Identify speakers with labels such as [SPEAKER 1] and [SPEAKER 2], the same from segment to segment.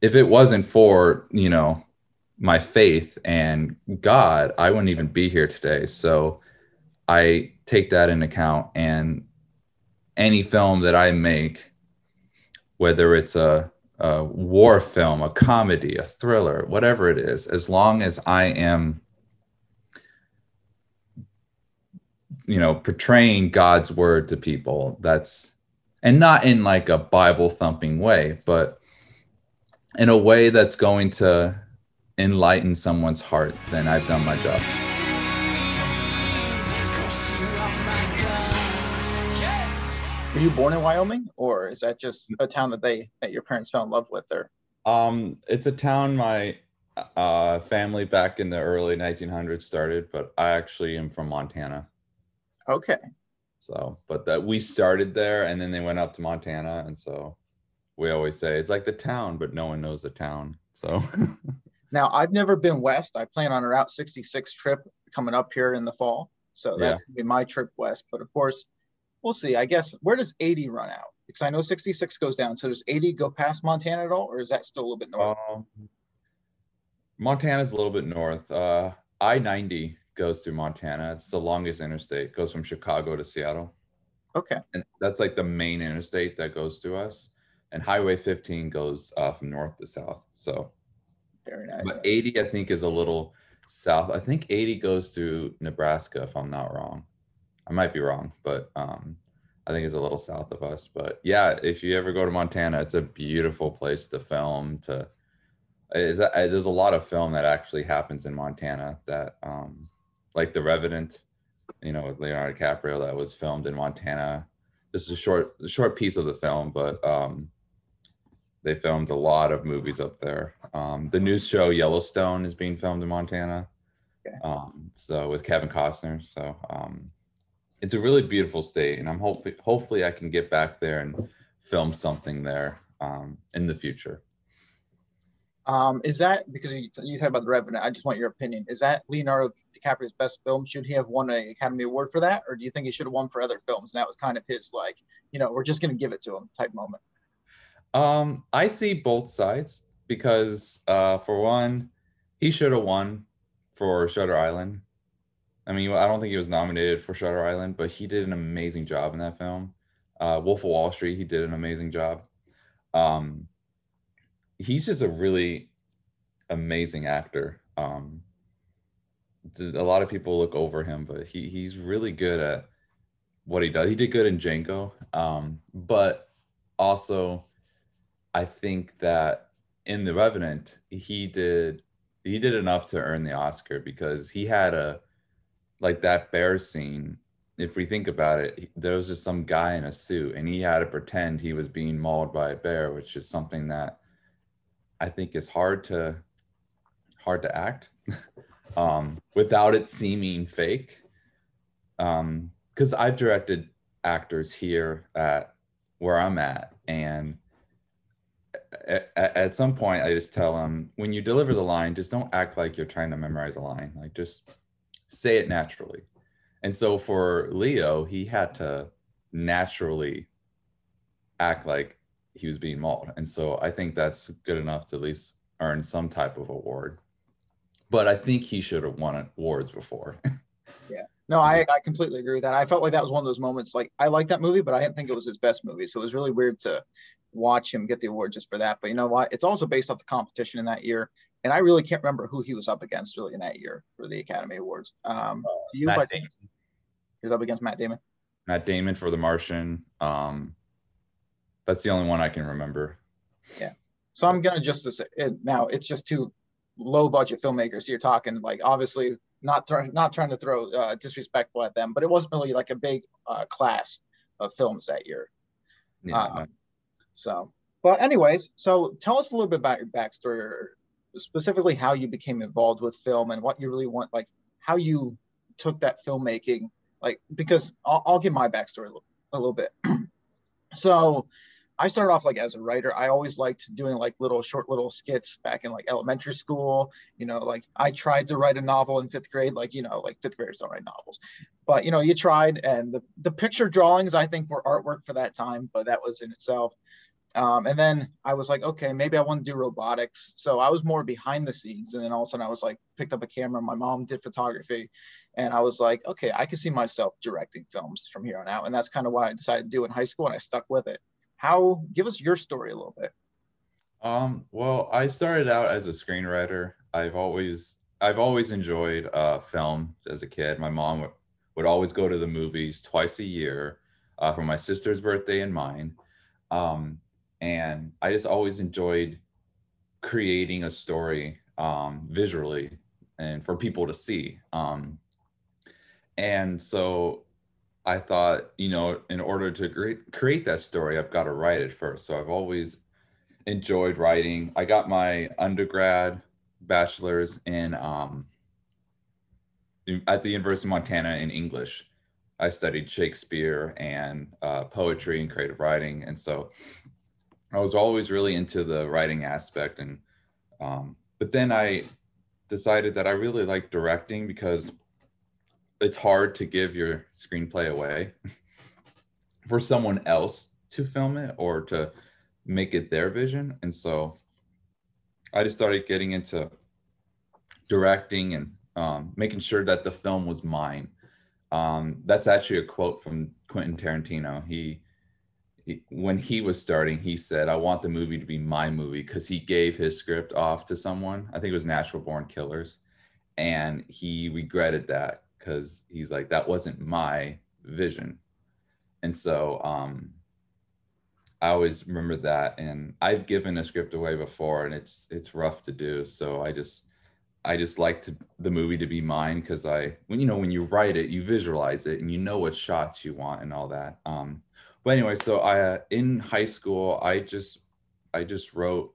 [SPEAKER 1] if it wasn't for you know my faith and God, I wouldn't even be here today. So I take that in account, and any film that I make, whether it's a, a war film, a comedy, a thriller, whatever it is, as long as I am you know portraying god's word to people that's and not in like a bible thumping way but in a way that's going to enlighten someone's heart then i've done my job
[SPEAKER 2] were you born in wyoming or is that just a town that they that your parents fell in love with or
[SPEAKER 1] um it's a town my uh family back in the early 1900s started but i actually am from montana
[SPEAKER 2] Okay.
[SPEAKER 1] So, but that we started there and then they went up to Montana. And so we always say it's like the town, but no one knows the town. So
[SPEAKER 2] now I've never been west. I plan on a Route 66 trip coming up here in the fall. So that's yeah. gonna be my trip west. But of course, we'll see. I guess where does 80 run out? Because I know 66 goes down. So does 80 go past Montana at all, or is that still a little bit north? Um,
[SPEAKER 1] Montana's a little bit north. Uh, I 90 goes through Montana. It's the longest interstate. It goes from Chicago to Seattle.
[SPEAKER 2] Okay.
[SPEAKER 1] And that's like the main interstate that goes through us. And Highway 15 goes uh, from north to south. So
[SPEAKER 2] very nice.
[SPEAKER 1] But 80, I think, is a little south. I think 80 goes through Nebraska, if I'm not wrong. I might be wrong, but um, I think it's a little south of us. But yeah, if you ever go to Montana, it's a beautiful place to film. To is that, there's a lot of film that actually happens in Montana that um, like The Revenant, you know, with Leonardo DiCaprio that was filmed in Montana. This is a short, short piece of the film, but um, they filmed a lot of movies up there. Um, the news show Yellowstone is being filmed in Montana. Okay. Um, so with Kevin Costner. So um, it's a really beautiful state, and I'm hopefully hopefully I can get back there and film something there um, in the future.
[SPEAKER 2] Um, is that because you, you talk about the Revenant? I just want your opinion. Is that Leonardo DiCaprio's best film? Should he have won an Academy Award for that, or do you think he should have won for other films? And that was kind of his like, you know, we're just going to give it to him type moment.
[SPEAKER 1] Um, I see both sides because, uh, for one, he should have won for Shutter Island. I mean, I don't think he was nominated for Shutter Island, but he did an amazing job in that film. Uh, Wolf of Wall Street, he did an amazing job. Um, he's just a really amazing actor. Um, a lot of people look over him, but he he's really good at what he does. He did good in Django, um, but also I think that in The Revenant he did he did enough to earn the Oscar because he had a like that bear scene. If we think about it, there was just some guy in a suit, and he had to pretend he was being mauled by a bear, which is something that I think is hard to hard to act um, without it seeming fake. Um, because I've directed actors here at where I'm at, and at, at, some point I just tell them when you deliver the line, just don't act like you're trying to memorize a line. Like just say it naturally. And so for Leo, he had to naturally act like he was being mauled. And so I think that's good enough to at least earn some type of award. But I think he should have won awards before.
[SPEAKER 2] No, I, I completely agree with that. I felt like that was one of those moments like I like that movie, but I didn't think it was his best movie. So it was really weird to watch him get the award just for that. But you know what? It's also based off the competition in that year. And I really can't remember who he was up against really in that year for the Academy Awards. Um, uh, you Matt Damon. He was up against Matt Damon.
[SPEAKER 1] Matt Damon for The Martian. Um, that's the only one I can remember.
[SPEAKER 2] Yeah. So I'm gonna just say it, now. It's just two low budget filmmakers. You're talking like obviously not trying not trying to throw uh, disrespectful at them, but it wasn't really like a big uh, class of films that year. Yeah. Uh, so, but anyways, so tell us a little bit about your backstory, or specifically how you became involved with film and what you really want, like how you took that filmmaking, like because I'll, I'll give my backstory a little, a little bit. so I started off like as a writer. I always liked doing like little short little skits back in like elementary school. You know, like I tried to write a novel in fifth grade, like, you know, like fifth graders don't write novels. But you know, you tried and the, the picture drawings I think were artwork for that time, but that was in itself. Um, and then I was like, okay, maybe I want to do robotics. So I was more behind the scenes. And then all of a sudden I was like, picked up a camera. My mom did photography. And I was like, okay, I can see myself directing films from here on out. And that's kind of what I decided to do in high school. And I stuck with it. How, give us your story a little bit.
[SPEAKER 1] Um, well, I started out as a screenwriter. I've always, I've always enjoyed uh, film as a kid. My mom would, would always go to the movies twice a year uh, for my sister's birthday and mine. Um, and I just always enjoyed creating a story um, visually and for people to see. Um, and so I thought, you know, in order to create, create that story, I've got to write it first. So I've always enjoyed writing. I got my undergrad bachelor's in um, at the University of Montana in English. I studied Shakespeare and uh, poetry and creative writing, and so I was always really into the writing aspect. And um, but then I decided that I really like directing because it's hard to give your screenplay away for someone else to film it or to make it their vision. And so I just started getting into directing and um, making sure that the film was mine. Um, that's actually a quote from Quentin Tarantino. He, he, when he was starting, he said, "I want the movie to be my movie" because he gave his script off to someone. I think it was Natural Born Killers, and he regretted that because he's like, "That wasn't my vision." And so, um, I always remember that, and I've given a script away before, and it's it's rough to do. So I just I just like to, the movie to be mine because I when you know when you write it, you visualize it and you know what shots you want and all that. Um, but anyway, so I uh, in high school I just I just wrote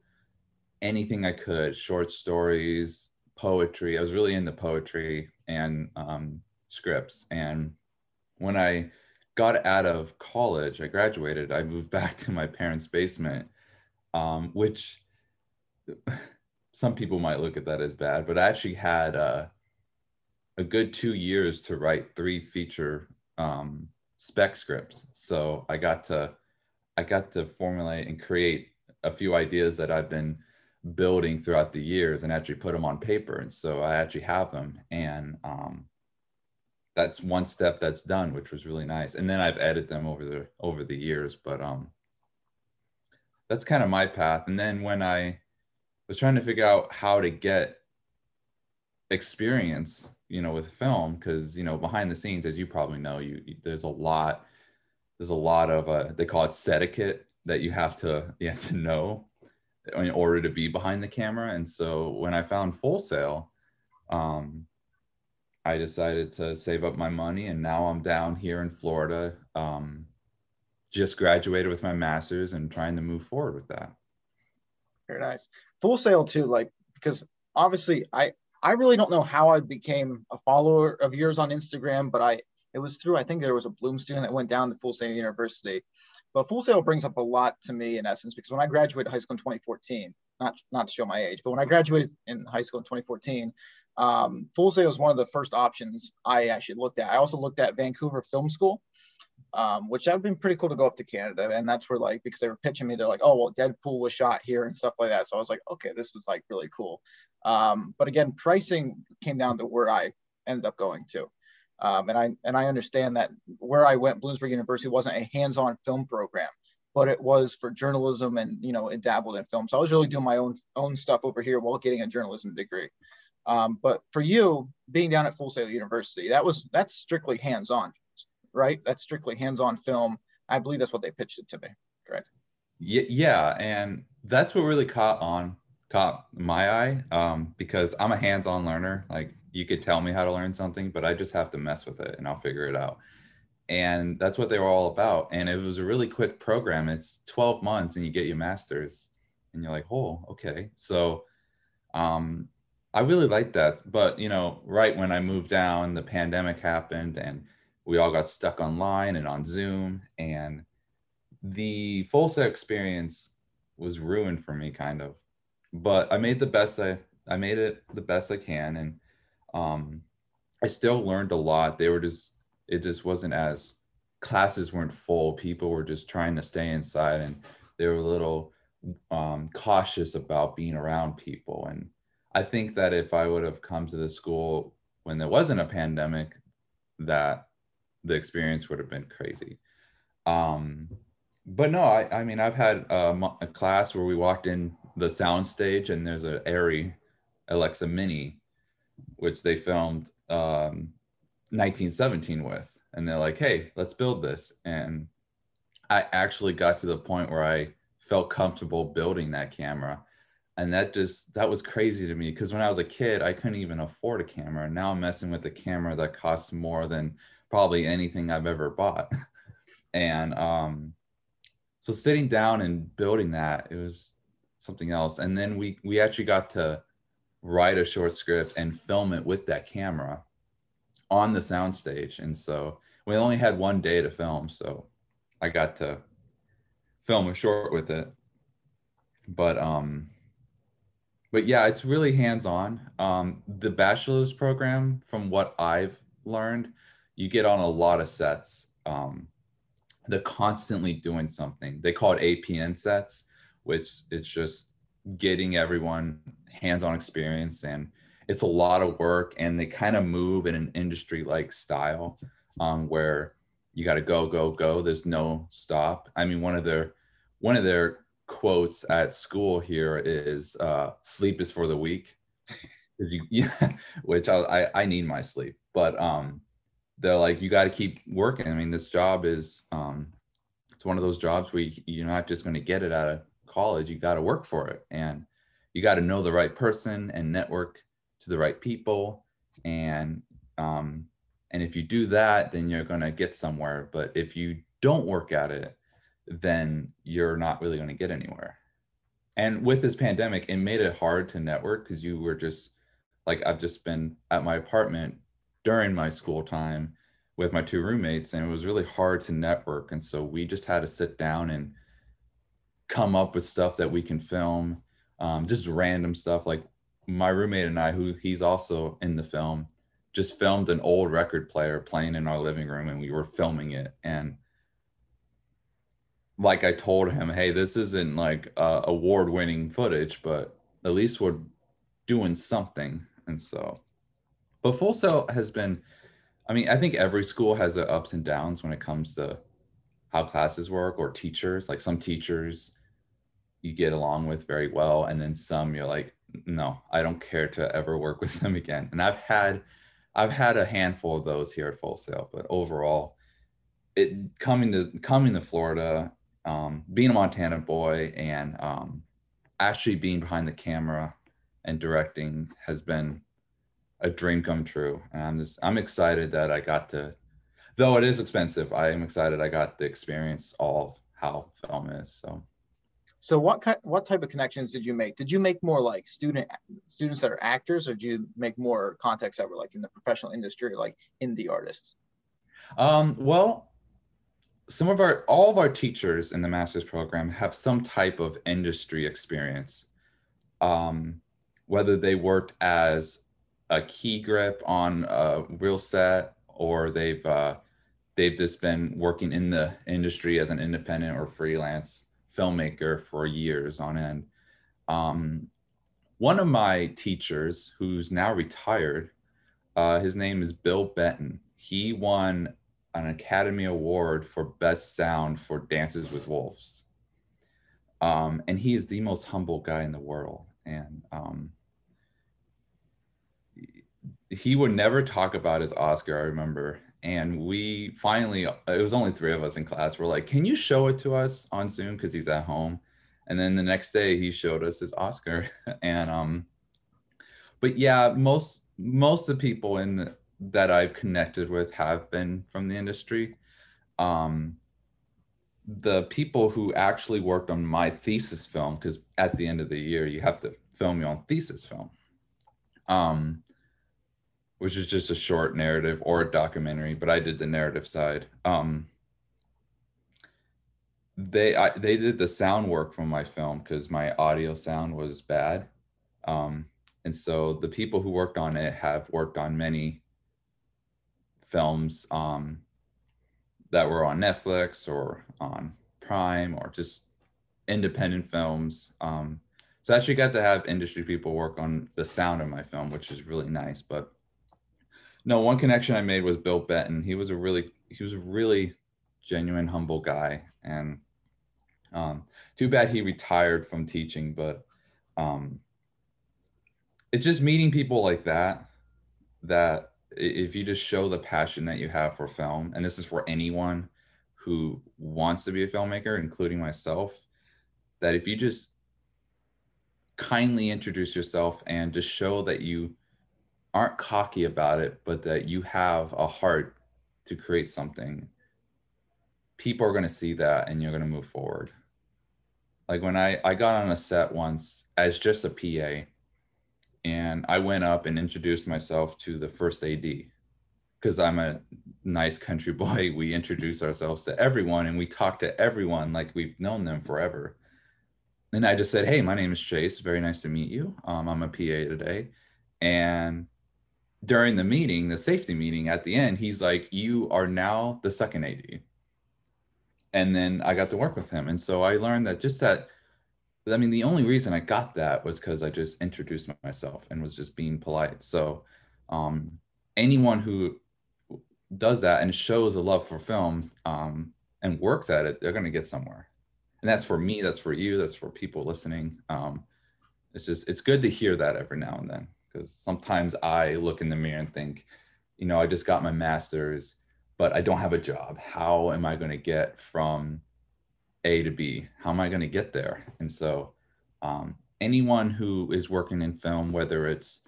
[SPEAKER 1] anything I could, short stories, poetry. I was really into poetry and um, scripts. And when I got out of college, I graduated, I moved back to my parents' basement, um, which some people might look at that as bad, but I actually had uh, a good two years to write three feature um, spec scripts. So I got to I got to formulate and create a few ideas that I've been building throughout the years and actually put them on paper. And so I actually have them. And um, that's one step that's done, which was really nice. And then I've edited them over the over the years, but um, that's kind of my path. And then when I was trying to figure out how to get experience, you know, with film, because you know, behind the scenes, as you probably know, you there's a lot, there's a lot of uh, they call it etiquette that you have to you have to know in order to be behind the camera. And so when I found Full Sail, um, I decided to save up my money, and now I'm down here in Florida. Um, just graduated with my master's and trying to move forward with that.
[SPEAKER 2] Very nice. Full Sail too, like because obviously I I really don't know how I became a follower of yours on Instagram, but I it was through I think there was a Bloom student that went down to Full Sail University. But Full Sail brings up a lot to me in essence because when I graduated high school in 2014, not not to show my age, but when I graduated in high school in 2014, um, Full Sail was one of the first options I actually looked at. I also looked at Vancouver Film School, um, which that would been pretty cool to go up to Canada. And that's where like, because they were pitching me, they're like, oh, well, Deadpool was shot here and stuff like that. So I was like, okay, this was like really cool. Um, but again, pricing came down to where I ended up going to. Um, and I and I understand that where I went, Bloomsburg University wasn't a hands-on film program, but it was for journalism and you know it dabbled in film. So I was really doing my own own stuff over here while getting a journalism degree. Um, but for you, being down at Full Sail University, that was that's strictly hands-on, right? That's strictly hands-on film. I believe that's what they pitched it to me. Correct.
[SPEAKER 1] Yeah, yeah, and that's what really caught on caught my eye um, because I'm a hands-on learner. Like you could tell me how to learn something, but I just have to mess with it and I'll figure it out. And that's what they were all about. And it was a really quick program. It's 12 months and you get your master's, and you're like, oh, okay. So um, I really liked that. But, you know, right when I moved down, the pandemic happened and we all got stuck online and on Zoom. And the Full Sail experience was ruined for me, kind of. But I made the best I I made it the best I can, and um, I still learned a lot. They were just it just wasn't as classes weren't full. People were just trying to stay inside and they were a little um, cautious about being around people. And I think that if I would have come to the school when there wasn't a pandemic, that the experience would have been crazy. Um, but no, I, I mean, I've had a, a, class where we walked in the sound stage and there's an Arri Alexa Mini, which they filmed um, 1917 with. And they're like, hey, let's build this. And I actually got to the point where I felt comfortable building that camera. And that just, that was crazy to me because when I was a kid, I couldn't even afford a camera. And now I'm messing with a camera that costs more than probably anything I've ever bought. and um, so sitting down and building that, it was something else. And then we we actually got to write a short script and film it with that camera on the soundstage. And so we only had one day to film, so I got to film a short with it. But um but yeah, it's really hands-on. Um the bachelor's program from what I've learned, you get on a lot of sets. Um they're constantly doing something. They call it APN sets, which it's just getting everyone hands-on experience and it's a lot of work and they kind of move in an industry like style um, where you got to go go go there's no stop. I mean one of their one of their quotes at school here is uh, sleep is for the weak. You yeah which I, I, I need my sleep but um they're like you got to keep working. I mean this job is um it's one of those jobs where you, are not just going to get it out of college you got to work for it. And you got to know the right person and network to the right people. And um and if you do that then you're going to get somewhere. But if you don't work at it then you're not really going to get anywhere. And with this pandemic it made it hard to network because you were just like i've just been at my apartment during my school time with my two roommates and it was really hard to network. And so we just had to sit down and come up with stuff that we can film um, just random stuff like my roommate and i who he's also in the film just filmed an old record player playing in our living room and we were filming it and like i told him hey this isn't like uh, award winning footage but at least we're doing something and so but Full Sail has been, I mean, I think every school has their ups and downs when it comes to how classes work or teachers. Like some teachers you get along with very well, and then some you're like, no, I don't care to ever work with them again. And I've had, I've had a handful of those here at Full Sail, but overall, it coming to coming to Florida, um, being a Montana boy, and um, actually being behind the camera and directing has been a dream come true. And I'm just I'm excited that I got to, though it is expensive. I am excited I got the experience all of how film is. So.
[SPEAKER 2] So what kind, what type of connections did you make? Did you make more like student students that are actors, or did you make more contacts that were like in the professional industry, like indie artists?
[SPEAKER 1] Um, well, some of our all of our teachers in the master's program have some type of industry experience. Um, whether they worked as a key grip on a real set or they've uh, they've just been working in the industry as an independent or freelance filmmaker for years on end. Um, one of my teachers, who's now retired, uh, his name is Bill Benton. He won an Academy Award for Best Sound for Dances with Wolves. Um, and he is the most humble guy in the world. And um, he would never talk about his Oscar, I remember. And we finally, it was only three of us in class. We're like, can you show it to us on Zoom? Because he's at home. And then the next day he showed us his Oscar. and um, but yeah, most most of the people in the, that I've connected with have been from the industry. Um, the people who actually worked on my thesis film, because at the end of the year you have to film your own thesis film. Um, which is just a short narrative or a documentary, but I did the narrative side. Um, they I, they did the sound work from my film because my audio sound was bad, um, and so the people who worked on it have worked on many films um, that were on Netflix or on Prime or just independent films. Um, so I actually got to have industry people work on the sound of my film, which is really nice. But no, one connection I made was Bill Benton. He was a really he was a really genuine, humble guy, and um, too bad he retired from teaching. But um, it's just meeting people like that that if you just show the passion that you have for film, and this is for anyone who wants to be a filmmaker, including myself, that if you just kindly introduce yourself and just show that you aren't cocky about it, but that you have a heart to create something, people are going to see that and you're going to move forward. Like when I, I got on a set once as just a PA and I went up and introduced myself to the first AD because I'm a nice country boy. We introduce ourselves to everyone and we talk to everyone like we've known them forever. And I just said, Hey, my name is Chase. Very nice to meet you. Um, I'm a PA today. And during the meeting, the safety meeting at the end, he's like, You are now the second AD. And then I got to work with him. And so I learned that just that I mean, the only reason I got that was because I just introduced myself and was just being polite. So, um, anyone who does that and shows a love for film um, and works at it, they're going to get somewhere. And that's for me. That's for you. That's for people listening. Um, it's just it's good to hear that every now and then because sometimes I look in the mirror and think, you know, I just got my master's, but I don't have a job. How am I going to get from a to B. How am I going to get there? And so, um, anyone who is working in film, whether it's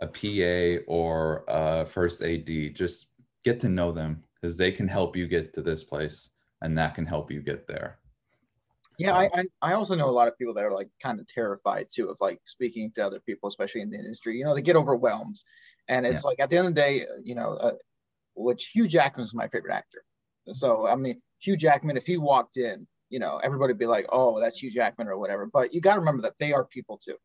[SPEAKER 1] a PA or a first AD, just get to know them because they can help you get to this place and that can help you get there.
[SPEAKER 2] Yeah, so. I, I also know a lot of people that are like kind of terrified too of like speaking to other people, especially in the industry. You know, they get overwhelmed, and it's yeah. like at the end of the day, you know, uh, which Hugh Jackman is my favorite actor. So I mean, Hugh Jackman, if he walked in you know, everybody would be like, oh, that's Hugh Jackman or whatever. But you got to remember that they are people too.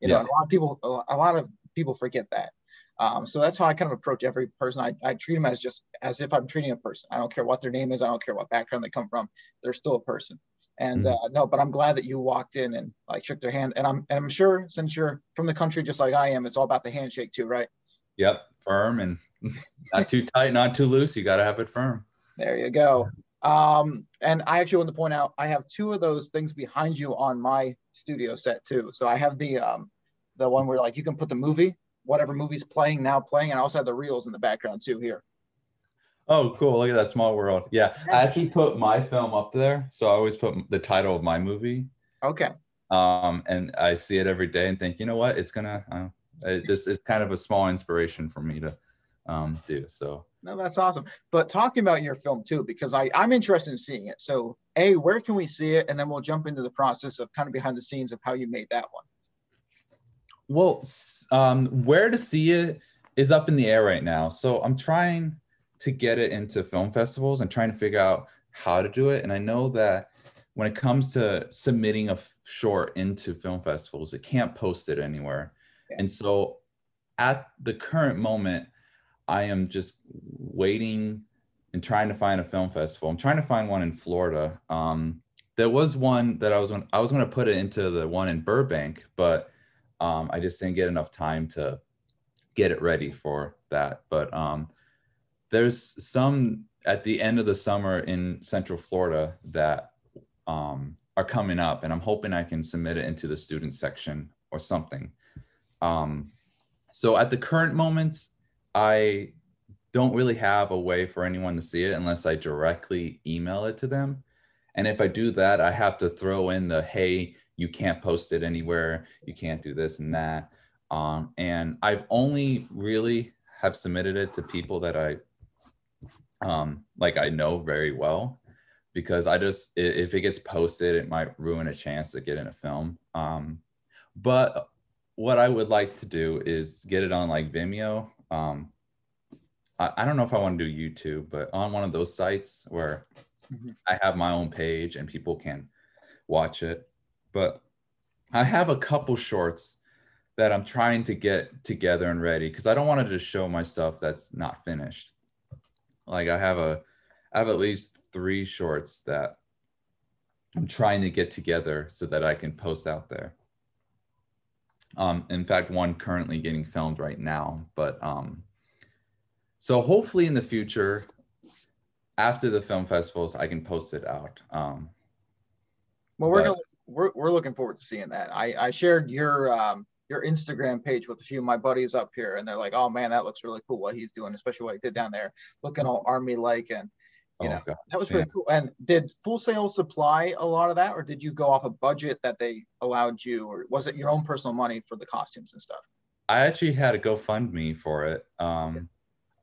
[SPEAKER 2] You know, a lot of people, a lot of people forget that. Um, so that's how I kind of approach every person. I, I treat them as just as if I'm treating a person. I don't care what their name is. I don't care what background they come from. They're still a person. And mm-hmm. uh, no, but I'm glad that you walked in and like shook their hand. And I'm and I'm sure since you're from the country just like I am, it's all about the handshake too, right?
[SPEAKER 1] Yep, firm and not too tight, not too loose. You got to have it firm.
[SPEAKER 2] There you go. Um, and I actually want to point out I have two of those things behind you on my studio set too. So I have the um, the one where like you can put the movie, whatever movie's playing now playing, and I also have the reels in the background too here.
[SPEAKER 1] Oh, cool! Look at that small world. Yeah, I actually put my film up there, so I always put the title of my movie.
[SPEAKER 2] Okay.
[SPEAKER 1] Um, and I see it every day and think, you know what, it's gonna. Uh, it just it's kind of a small inspiration for me to um, do. So
[SPEAKER 2] no, that's awesome. But talking about your film too, because I, I'm interested in seeing it. So, A, where can we see it? And then we'll jump into the process of kind of behind the scenes of how you made that one.
[SPEAKER 1] Well, um, where to see it is up in the air right now. So I'm trying to get it into film festivals and trying to figure out how to do it. And I know that when it comes to submitting a short into film festivals, it can't post it anywhere. Yeah. And so at the current moment, I am just waiting and trying to find a film festival. I'm trying to find one in Florida. Um, there was one that I was going I was going to put it into the one in Burbank, but um, I just didn't get enough time to get it ready for that. But um, there's some at the end of the summer in Central Florida that um, are coming up, and I'm hoping I can submit it into the student section or something. Um, so at the current moment, I don't really have a way for anyone to see it unless I directly email it to them. And if I do that, I have to throw in the hey, you can't post it anywhere, you can't do this and that. Um, and I've only really have submitted it to people that I um, like I know very well because I just if it gets posted, it might ruin a chance to get in a film. Um, but what I would like to do is get it on like Vimeo um, I, I don't know if I want to do YouTube, but on one of those sites where mm-hmm. I have my own page and people can watch it. But I have a couple shorts that I'm trying to get together and ready because I don't want to just show my stuff that's not finished. Like I have a, I have at least three shorts that I'm trying to get together so that I can post out there. Um, in fact, one currently getting filmed right now, but um, so hopefully in the future, after the film festivals, I can post it out. Um,
[SPEAKER 2] Well, we're
[SPEAKER 1] But-
[SPEAKER 2] gonna, we're, we're looking forward to seeing that. I, I shared your, um, your Instagram page with a few of my buddies up here and they're like, oh man, that looks really cool what he's doing, especially what he did down there, looking all army like and you
[SPEAKER 1] oh,
[SPEAKER 2] know,
[SPEAKER 1] God.
[SPEAKER 2] that was pretty cool. And did Full Sail supply a lot of that or did you go off a budget that they allowed you or was it your own personal money for the costumes and stuff?
[SPEAKER 1] I actually had a GoFundMe for it. Um,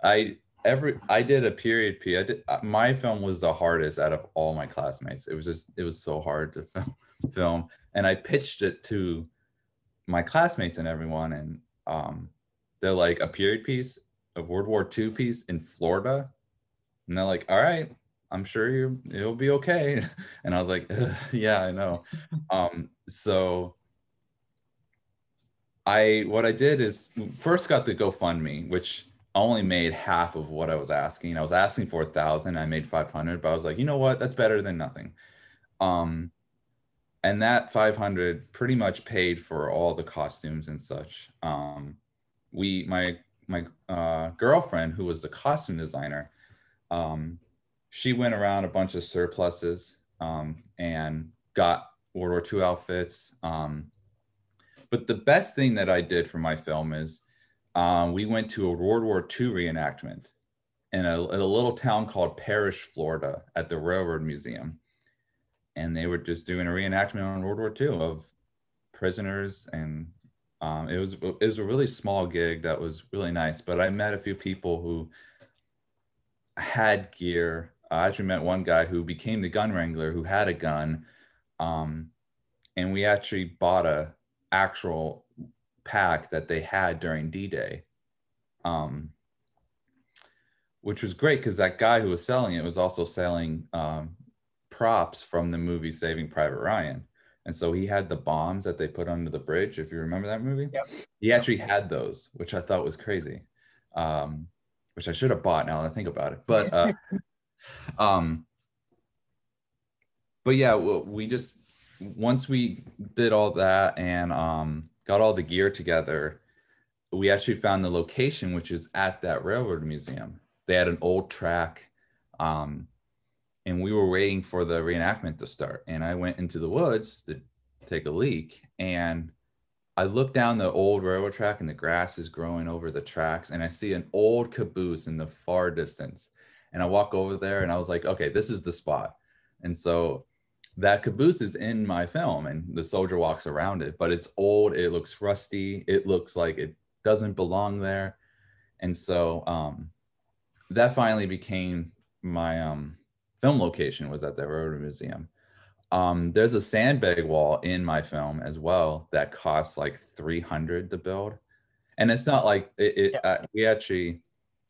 [SPEAKER 1] I every I did a period P. I did uh, my film was the hardest out of all my classmates. It was just it was so hard to film, film. and I pitched it to my classmates and everyone, and um, they're like a period piece, a World War II piece in Florida, and they're like, all right. I'm sure you it'll be okay. And I was like, yeah, I know. Um, so I what I did is first got the GoFundMe, which only made half of what I was asking. I was asking for a thousand, I made five hundred, but I was like, you know what, that's better than nothing. Um, and that five hundred pretty much paid for all the costumes and such. Um, we my my uh, girlfriend, who was the costume designer, um, she went around a bunch of surpluses um, and got World War II outfits. Um, but the best thing that I did for my film is um, we went to a World War II reenactment in a, in a little town called Parrish, Florida, at the Railroad Museum. And they were just doing a reenactment on World War II of prisoners. And um, it, was, it was a really small gig that was really nice. But I met a few people who had gear. I actually met one guy who became the gun wrangler who had a gun. Um, and we actually bought a actual pack that they had during D-Day. Um, which was great because that guy who was selling it was also selling um, props from the movie Saving Private Ryan. And so he had the bombs that they put under the bridge, if you remember that movie.
[SPEAKER 2] Yep.
[SPEAKER 1] He actually had those, which I thought was crazy. Um, which I should have bought now that I think about it. But uh, um, but yeah, we just once we did all that and um, got all the gear together, we actually found the location, which is at that railroad museum. They had an old track, um, and we were waiting for the reenactment to start. And I went into the woods to take a leak, and I look down the old railroad track, and the grass is growing over the tracks, and I see an old caboose in the far distance. And I walk over there, and I was like, okay, this is the spot. And so that caboose is in my film and the soldier walks around it but it's old it looks rusty it looks like it doesn't belong there and so um, that finally became my um, film location was at the railroad museum. Um, there's a sandbag wall in my film as well that costs like 300 to build. And it's not like it, it
[SPEAKER 2] Yeah.
[SPEAKER 1] uh, we actually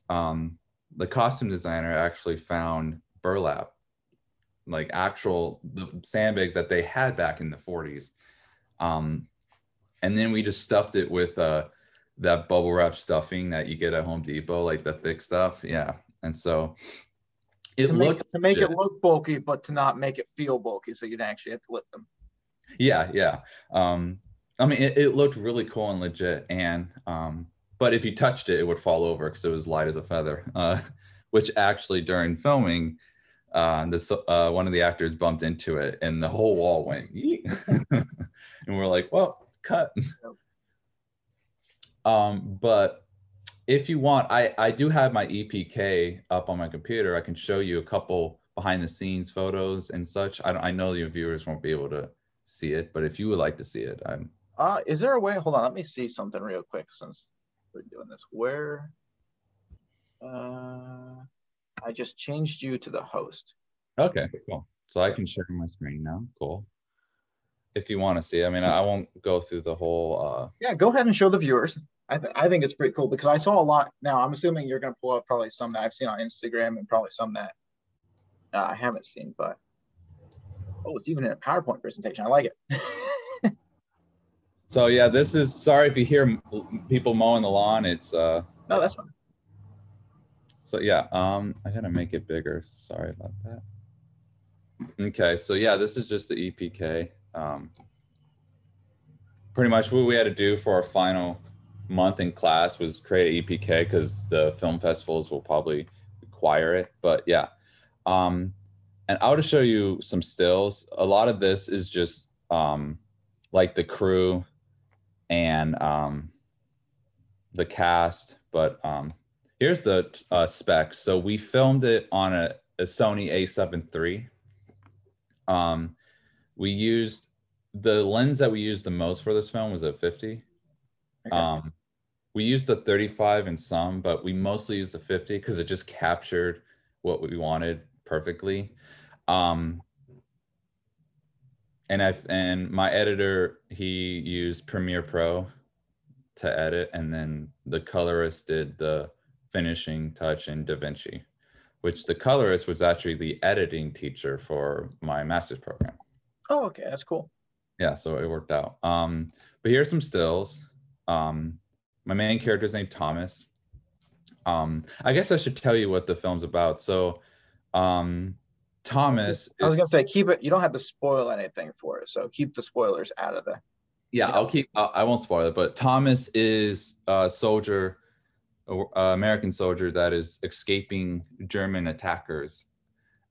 [SPEAKER 1] um, the costume designer actually found burlap like actual the sandbags that they had back in the 40s um and then we just stuffed it with uh that bubble wrap stuffing that you get at home depot like the thick stuff. Yeah. And so it
[SPEAKER 2] to make, to make it look bulky, but to not make it feel bulky, so you'd actually have to lift them.
[SPEAKER 1] yeah yeah. Um i mean it, it looked really cool and legit and um but if you touched it it would fall over because it was light as a feather. Uh which actually during filming uh this uh one of the actors bumped into it and the whole wall went and we're like well cut. Um but if you want i i do have my epk up on my computer i can show you a couple behind the scenes photos and such i, don't- I know your viewers won't be able to see it but if you would like to see it i'm
[SPEAKER 2] Uh, is there a way? Hold on, let me see something real quick since we're doing this. Where? Uh, I just changed you to the host.
[SPEAKER 1] okay cool so i can share my screen now cool if you want to see i mean i won't go through the whole uh
[SPEAKER 2] Yeah, go ahead and show the viewers. I, th- I think it's pretty cool because I saw a lot. Now I'm assuming you're going to pull up probably some that I've seen on Instagram and probably some that uh, I haven't seen. But oh, it's even in a PowerPoint presentation. I like it.
[SPEAKER 1] so yeah this is sorry if you hear people mowing the lawn it's uh
[SPEAKER 2] no, that's fine.
[SPEAKER 1] So yeah, um, I gotta make it bigger. Sorry about that. Okay, so yeah, this is just the EPK. Um, pretty much what we had to do for our final month in class was create EPK because the film festivals will probably require it. But yeah, um, and I'll just show you some stills. A lot of this is just um, like the crew and um, the cast. But um, here's the uh, specs. So we filmed it on a, a Sony A7 III. Um, we used the lens that we used the most for this film was a 50.
[SPEAKER 2] Okay.
[SPEAKER 1] Um, we used the 35 in some, but we mostly used the 50 because it just captured what we wanted perfectly. Um, and I and my editor he used Premiere Pro to edit, and then the colorist did the finishing touch in DaVinci, which the colorist was actually the editing teacher for my master's program.
[SPEAKER 2] Oh, okay, that's cool.
[SPEAKER 1] Yeah, so it worked out. Um, but here's some stills. Um, my main character is named Thomas. Um, I guess I should tell you what the film's about. So, um, Thomas.
[SPEAKER 2] I was gonna say keep it. You don't have to spoil anything for it, so keep the spoilers out of there.
[SPEAKER 1] yeah,
[SPEAKER 2] Yeah.
[SPEAKER 1] I'll keep. I I won't spoil it, but Thomas is a soldier, a a American soldier that is escaping German attackers,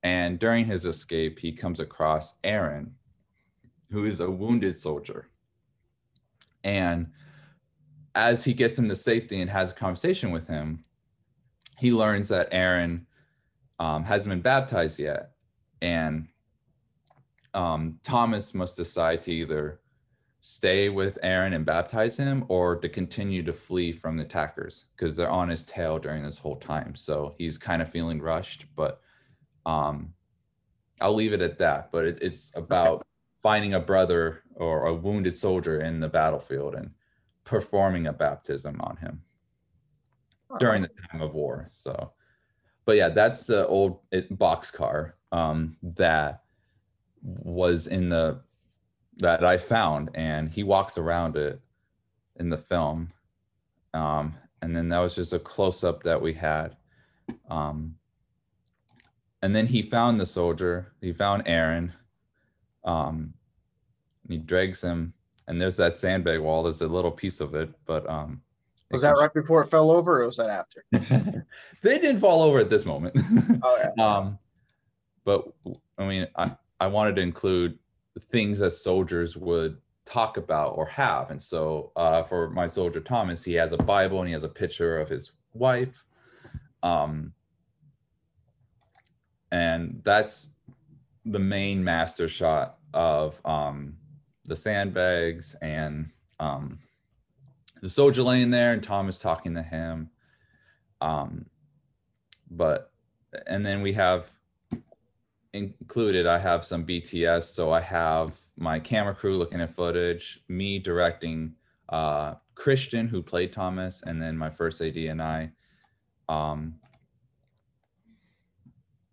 [SPEAKER 1] and during his escape, he comes across Aaron, who is a wounded soldier, and as he gets into safety and has a conversation with him, he learns that Aaron um, hasn't been baptized yet, and um, Thomas must decide to either stay with Aaron and baptize him or to continue to flee from the attackers because they're on his tail during this whole time. So he's kind of feeling rushed, but um, I'll leave it at that. But it, it's about finding a brother or a wounded soldier in the battlefield and performing a baptism on him during the time of war. So, but yeah, that's the old it, box car um, that was in the that I found, and he walks around it in the film. Um, and then that was just a close up that we had. Um, and then he found the soldier. He found Aaron. Um, and he drags him, and there's that sandbag wall. There's a little piece of it, but um,
[SPEAKER 2] Was that right before it fell over, or was that after?
[SPEAKER 1] they didn't fall over at this moment.
[SPEAKER 2] Oh yeah.
[SPEAKER 1] um, but I mean, I, I wanted to include things that soldiers would talk about or have. And so uh, for my soldier Thomas, he has a Bible and he has a picture of his wife. Um, and that's the main master shot of um, the sandbags and um, the soldier laying there and Thomas talking to him. Um, but and then we have included i have some bts so i have my camera crew looking at footage me directing uh christian who played thomas and then my first ad and i um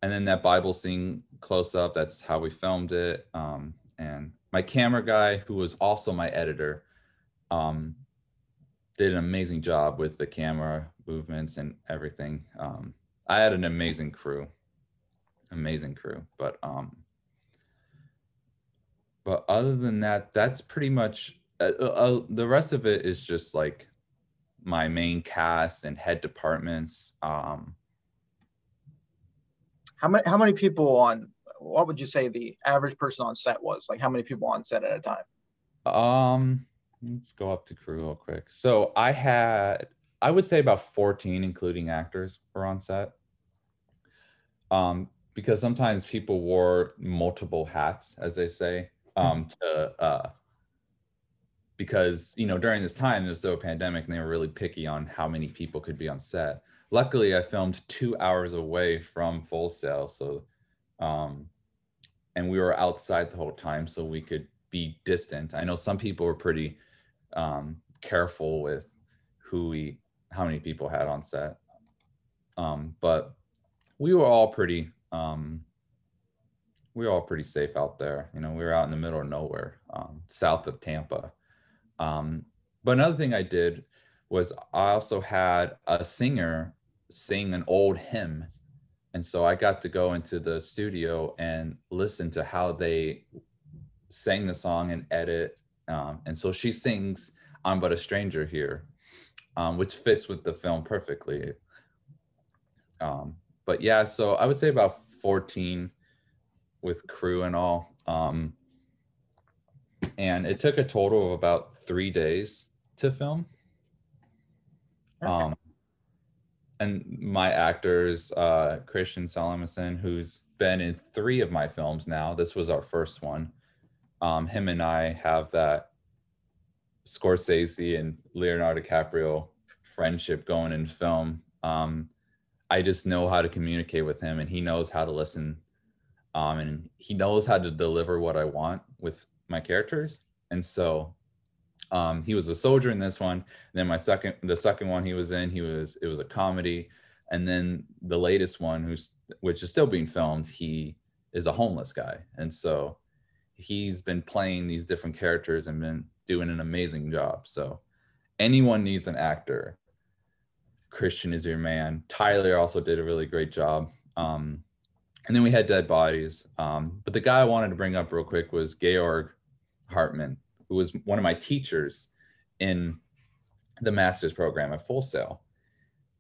[SPEAKER 1] and then that bible scene close up that's how we filmed it um and my camera guy who was also my editor um did an amazing job with the camera movements and everything um I had an amazing crew, amazing crew. But um, but other than that, that's pretty much uh, uh, uh, the rest of it is just like my main cast and head departments. Um,
[SPEAKER 2] How many how many people on? What would you say the average person on set was? Like how many people on set at a time?
[SPEAKER 1] um, let's go up to crew real quick. So I had, I would say about 14, including actors, were on set. Um, because sometimes people wore multiple hats, as they say, um, to uh, because you know during this time there was still a pandemic and they were really picky on how many people could be on set. Luckily, I filmed two hours away from Full Sail, so um, and we were outside the whole time, so we could be distant. I know some people were pretty um, careful with who we, how many people had on set, um, but we were all pretty, um, we were all pretty safe out there. You know, we were out in the middle of nowhere, um, south of Tampa. Um, but another thing I did was I also had a singer sing an old hymn and so I got to go into the studio and listen to how they sang the song and edit. Um, and so she sings "I'm But a Stranger" here, um, which fits with the film perfectly. Um, but yeah, so I would say about 14 with crew and all. Um, and it took a total of about three days to film.
[SPEAKER 2] Okay.
[SPEAKER 1] And my actors, uh, Christian Salamason, who's been in three of my films now. This was our first one. Um, him and I have that Scorsese and Leonardo DiCaprio friendship going in film. Um, I just know how to communicate with him, and he knows how to listen, um, and he knows how to deliver what I want with my characters. And so, um, he was a soldier in this one. And then my second, the second one he was in, he was it was a comedy, and then the latest one, who's which is still being filmed, he is a homeless guy, and so he's been playing these different characters and been doing an amazing job. So, anyone needs an actor. Christian is your man. Tyler also did a really great job. Um, and then we had Dead Bodies. Um, but the guy I wanted to bring up real quick was Georg Hartmann, who was one of my teachers in the master's program at Full Sail.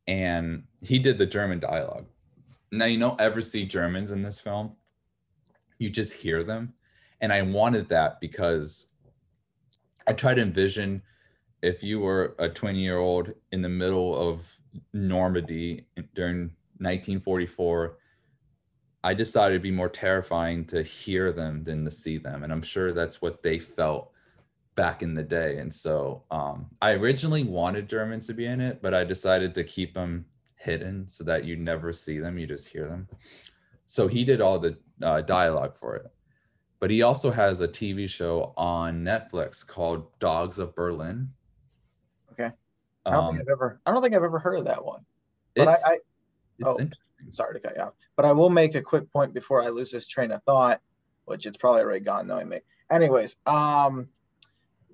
[SPEAKER 1] And he did the German dialogue. Now, you don't ever see Germans in this film, you just hear them. And I wanted that because I try to envision if you were a 20 year old in the middle of Normandy during 1944, I just thought it'd be more terrifying to hear them than to see them. And I'm sure that's what they felt back in the day. And so um, I originally wanted Germans to be in it, but I decided to keep them hidden so that you never see them, you just hear them. So he did all the uh, dialogue for it. But he also has a TV show on Netflix called Dogs of Berlin.
[SPEAKER 2] Okay. I don't
[SPEAKER 1] Um,
[SPEAKER 2] think I've ever. I don't think I've ever heard of that one. But I,
[SPEAKER 1] it's,
[SPEAKER 2] I
[SPEAKER 1] it's
[SPEAKER 2] oh.
[SPEAKER 1] interesting.
[SPEAKER 2] sorry to cut you off, but I will make a quick point before I lose this train of thought, which it's probably already gone knowing me. Anyways, um,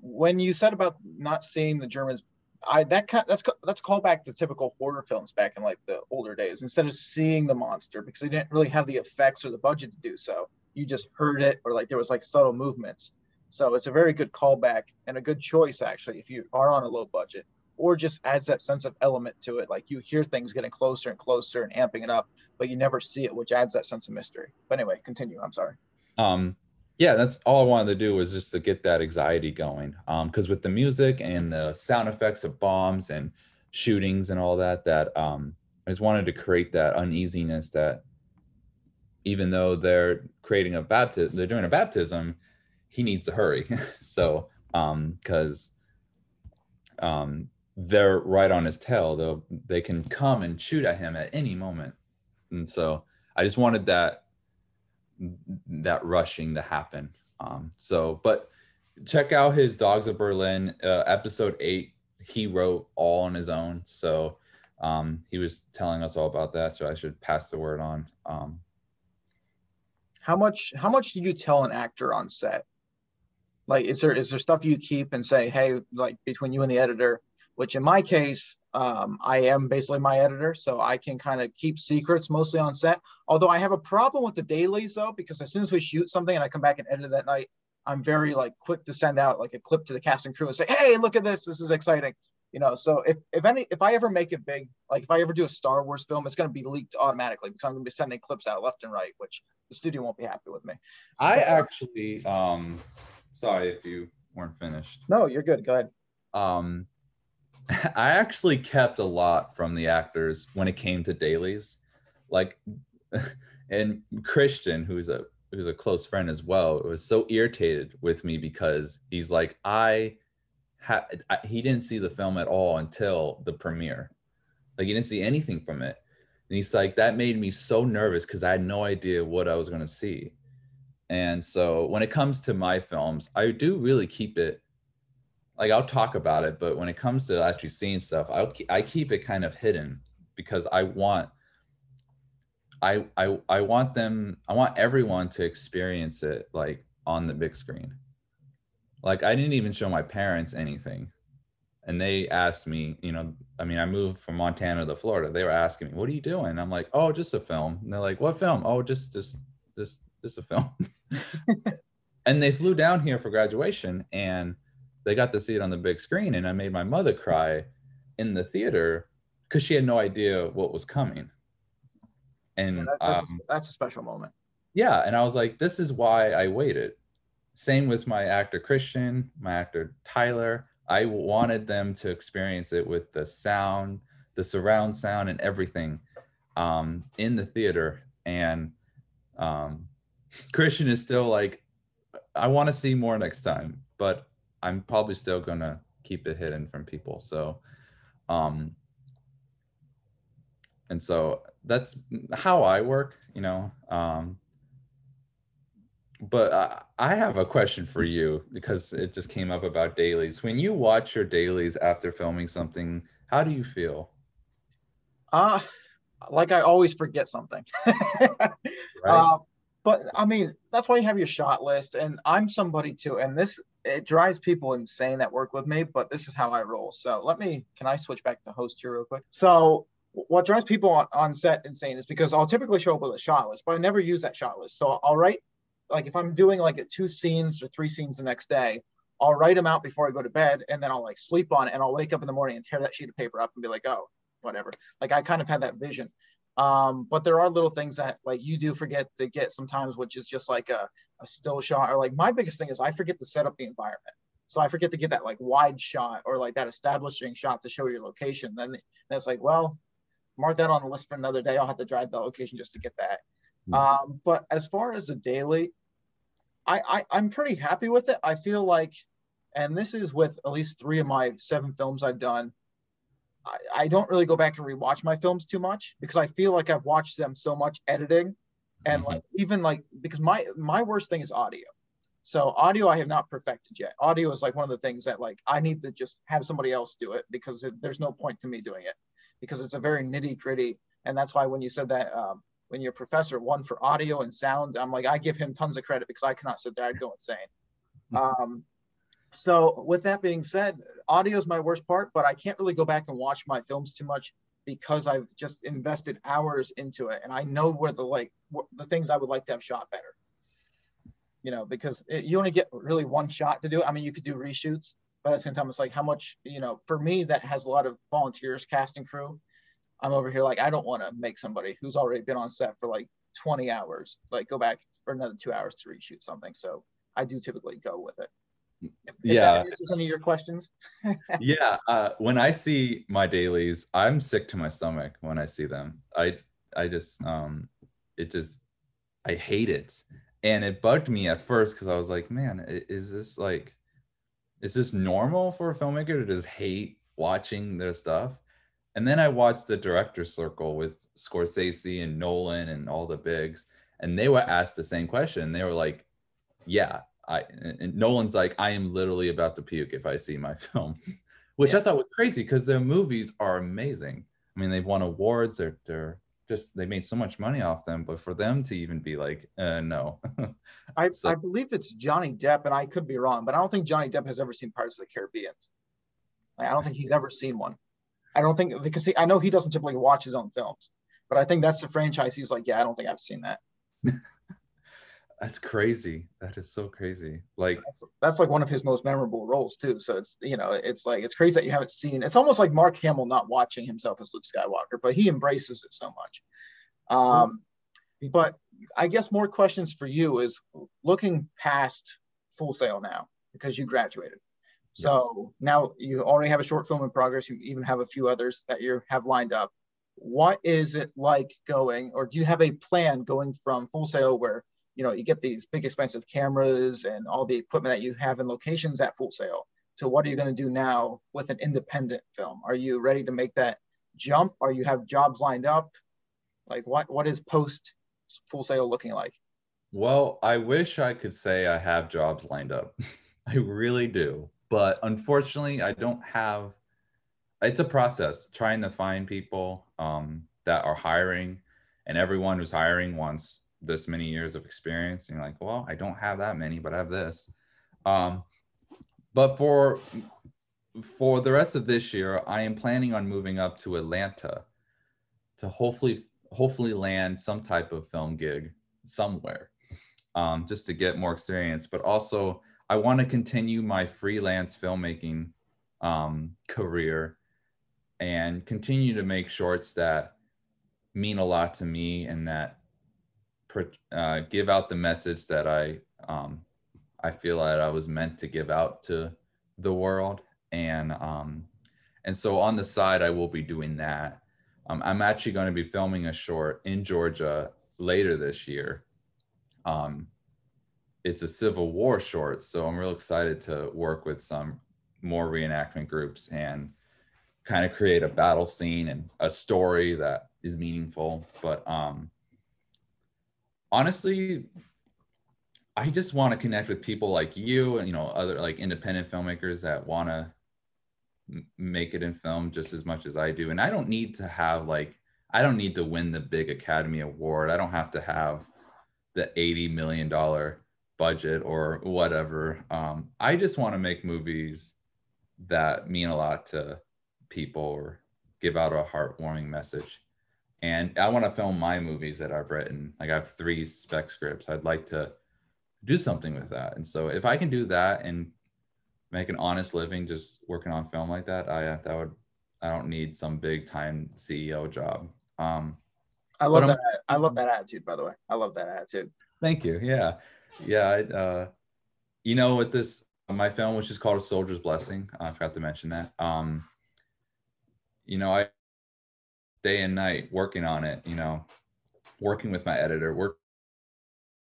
[SPEAKER 2] when you said about not seeing the Germans, I that that's that's call back to typical horror films back in like the older days. Instead of seeing the monster, because they didn't really have the effects or the budget to do so, you just heard it or like there was like subtle movements. So it's a very good callback and a good choice actually if you are on a low budget or just adds that sense of element to it. Like you hear things getting closer and closer and amping it up, but you never see it, which adds that sense of mystery. But anyway, continue. I'm sorry.
[SPEAKER 1] um yeah that's all i wanted to do was just to get that anxiety going um because with the music and the sound effects of bombs and shootings and all that that um i just wanted to create that uneasiness that even though they're creating a baptism they're doing a baptism he needs to hurry. So um because um they're right on his tail they'll they can come and shoot at him at any moment. And so i just wanted that that rushing to happen. Um, so, but check out his Dogs of Berlin uh, episode eight. He wrote all on his own. So um, he was telling us all about that. So I should pass the word on. Um,
[SPEAKER 2] How much how much do you tell an actor on set? Like is there is there stuff you keep and say, hey, like between you and the editor, which in my case, um, I am basically my editor, so I can kind of keep secrets mostly on set. Although I have a problem with the dailies though, because as soon as we shoot something and I come back and edit it that night, I'm very like quick to send out like a clip to the cast and crew and say, hey, look at this, this is exciting. You know, so if, if any if I ever make it big, like if I ever do a Star Wars film, it's gonna be leaked automatically because I'm gonna be sending clips out left and right, which the studio won't be happy with me.
[SPEAKER 1] I actually, um, sorry if you weren't finished.
[SPEAKER 2] No, you're good. Go ahead.
[SPEAKER 1] um i actually kept a lot from the actors when it came to dailies. Like and christian who's a who's a close friend as well was so irritated with me because he's like i had he didn't see the film at all until the premiere. Like he didn't see anything from it. And he's like that made me so nervous because i had no idea what i was to see. And so when it comes to my films i do really keep it like I'll talk about it, but when it comes to actually seeing stuff, I I keep it kind of hidden because I want I I I want them I want everyone to experience it like on the big screen. Like I didn't even show my parents anything and they asked me, you know, I mean, I moved from Montana to Florida. They were asking me, "What are you doing?" I'm like, "Oh, just a film." And they're like, "What film?" "Oh, just just just just a film." and they flew down here for graduation, and they got to see it on the big screen, and I made my mother cry in the theater because she had no idea what was coming. And
[SPEAKER 2] Yeah, that- that's,
[SPEAKER 1] um,
[SPEAKER 2] a, that's a special moment.
[SPEAKER 1] yeah, and I was like, this is why I waited. Same with my actor Christian, my actor Tyler. I wanted them to experience it with the sound, the surround sound, and everything um, in the theater. And um, Christian is still like, I want to see more next time, but I'm probably still gonna keep it hidden from people. So, um, and so that's how I work, you know. Um, but I, I have a question for you because it just came up about dailies. When you watch your dailies after filming something, how do you feel?
[SPEAKER 2] Uh like I always forget something.
[SPEAKER 1] Right?
[SPEAKER 2] Uh, but I mean, that's why you have your shot list. And I'm somebody too, and this it drives people insane that work with me, but this is how I roll. So let me can I switch back to host here real quick? So what drives people on, on set insane is because I'll typically show up with a shot list, but I never use that shot list. So I'll write like if I'm doing like a two scenes or three scenes the next day, I'll write them out before I go to bed and then I'll like sleep on it and I'll wake up in the morning and tear that sheet of paper up and be like, oh, whatever. Like I kind of had that vision. Um, but there are little things that like you do forget to get sometimes, which is just like a, a still shot or like my biggest thing is I forget to set up the environment. So I forget to get that like wide shot or like that establishing shot to show your location. Then, that's like, well, mark that on the list for another day. I'll have to drive the location just to get that.
[SPEAKER 1] Mhm.
[SPEAKER 2] Um, but as far as the daily, I, I I'm pretty happy with it. I feel like, and this is with at least three of my seven films I've done. I, I don't really go back and rewatch my films too much because I feel like I've watched them so much editing and
[SPEAKER 1] Mhm.
[SPEAKER 2] like even like because my my worst thing is audio. So audio I have not perfected yet. Audio is like one of the things that like I need to just have somebody else do it because it, there's no point to me doing it because it's a very nitty gritty. And that's why when you said that um, when your professor won for audio and sound, I'm like I give him tons of credit because I cannot sit there, I'd go insane. Um, so with that being said, audio is my worst part, but I can't really go back and watch my films too much because I've just invested hours into it, and I know where the like the things I would like to have shot better. You know, because it, you only get really one shot to do it. I mean, you could do reshoots, but at the same time, it's like how much you know. For me, that has a lot of volunteers, casting crew. I'm over here like I don't want to make somebody who's already been on set for like 20 hours like go back for another two hours to reshoot something. So I do typically go with it.
[SPEAKER 1] Yeah.
[SPEAKER 2] any of your questions.
[SPEAKER 1] yeah uh, when i see my dailies i'm sick to my stomach when i see them i i just um it just i hate it and it bugged me at first because i was like man is this like is this normal for a filmmaker to just hate watching their stuff and then i watched the director's circle with scorsese and nolan and all the bigs and they were asked the same question they were like yeah I and Nolan's like, I am literally about to puke if I see my film, which I thought was crazy because their movies are amazing. I mean, they've won awards. They're they're just they made so much money off them, but for them to even be like, uh, no,
[SPEAKER 2] I,
[SPEAKER 1] So-
[SPEAKER 2] I believe it's Johnny Depp, and I could be wrong, but I don't think Johnny Depp has ever seen Pirates of the Caribbean. Like, I don't think he's ever seen one. I don't think because he, I know he doesn't typically watch his own films, but I think that's the franchise. He's like, yeah, I don't think I've seen that.
[SPEAKER 1] that's crazy. That is so crazy. Like,
[SPEAKER 2] That's, that's like one of his most memorable roles too. So it's you know it's like it's crazy that you haven't seen. It's almost like Mark Hamill not watching himself as Luke Skywalker, but he embraces it so much. Um, but I guess more questions for you is looking past Full Sail now because you graduated. So now you already have a short film in progress. You even have a few others that you have lined up. What is it like going, or do you have a plan going from Full Sail where you know you get these big expensive cameras and all the equipment that you have in locations at Full Sail. So what are you going to do now with an independent film? Are you ready to make that jump? Are you have jobs lined up? Like what what is post Full Sail looking like?
[SPEAKER 1] well, I wish I could say I have jobs lined up. I really do, but unfortunately, I don't have. It's a process trying to find people um, that are hiring, and everyone who's hiring wants this many years of experience. And you're like, well, I don't have that many, but I have this. Um, but for for the rest of this year, I am planning on moving up to Atlanta to hopefully hopefully land some type of film gig somewhere, um, just to get more experience. But also, I want to continue my freelance filmmaking um, career and continue to make shorts that mean a lot to me and that uh, give out the message that I um, I feel that I was meant to give out to the world and um, and so on the side I will be doing that. Um, I'm actually going to be filming a short in Georgia later this year. Um, it's a Civil War short, so I'm real excited to work with some more reenactment groups and kind of create a battle scene and a story that is meaningful. But um, honestly, I just want to connect with people like you and you know other like independent filmmakers that want to m- make it in film just as much as I do. And I don't need to have like I don't need to win the big Academy Award. I don't have to have the 80 million dollar budget or whatever. Um, I just want to make movies that mean a lot to people or give out a heartwarming message. And I want to film my movies that I've written. Like I have three spec scripts. I'd like to do something with that. And so if I can do that and make an honest living just working on film like that, I that would I don't need some big time CEO job. Um
[SPEAKER 2] I love that I love that attitude by the way. I love that attitude.
[SPEAKER 1] Thank you. Yeah. Yeah, I, uh you know with this my film which is called A Soldier's Blessing, I forgot to mention that. Um you know, I day and night working on it, you know, working with my editor, work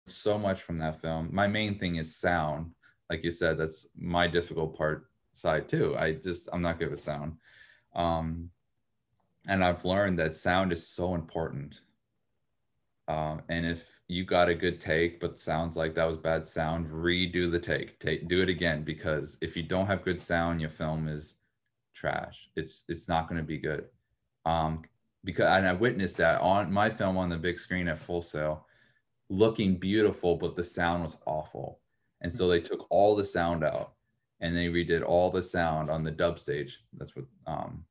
[SPEAKER 1] so much from that film. My main thing is sound. Like you said, that's my difficult part side too. I just I'm not good with sound. Um, and I've learned that sound is so important. Um, and if you got a good take, but sounds like that was bad sound, redo the take. Take do it again because if you don't have good sound, your film is trash. It's it's not going to be good. Um, because and I witnessed that on my film on the big screen at Full Sail looking beautiful, but the sound was awful. And so they took all the sound out and they redid all the sound on the dub stage. That's what um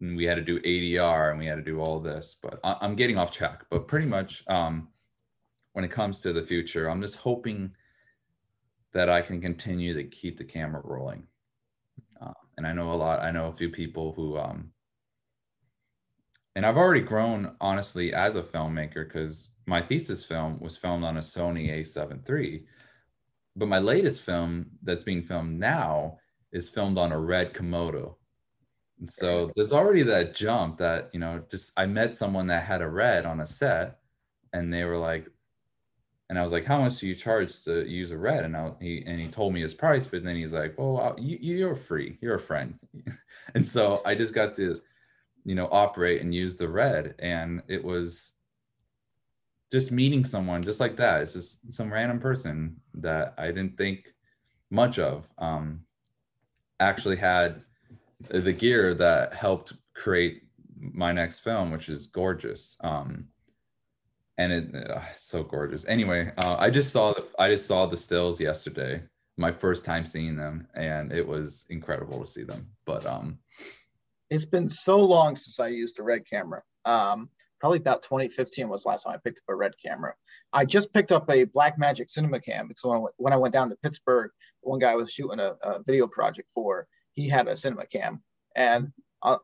[SPEAKER 1] and we had to do ADR and we had to do all this. But I, am getting off track. But pretty much um when it comes to the future, I'm just hoping that I can continue to keep the camera rolling. Uh, and I know a lot, I know a few people who um and I've already grown honestly as a filmmaker because my thesis film was filmed on a Sony A7 III. But my latest film that's being filmed now is filmed on a red Komodo. And so there's already that jump that, you know, just I met someone that had a red on a set and they were like, and I was like, how much do you charge to use a red? And I, he, and he told me his price, but then he's like, well, you, you're free. You're a friend. and so I just got to, you know, operate and use the red. And it was, just meeting someone just like that. It's just some random person that I didn't think much of. Um, actually had the gear that helped create my next film, which is gorgeous. Um, and it uh, so gorgeous. Anyway, uh, I just saw the I just saw the stills yesterday, my first time seeing them, and it was incredible to see them. But um,
[SPEAKER 2] it's been so long since I used a red camera. Um, probably about 2015 was last time I picked up a red camera. I just picked up a Blackmagic Cinema Cam because when I went, when I went down to Pittsburgh, one guy I was shooting a, a, video project for, he had a Cinema Cam. And uh,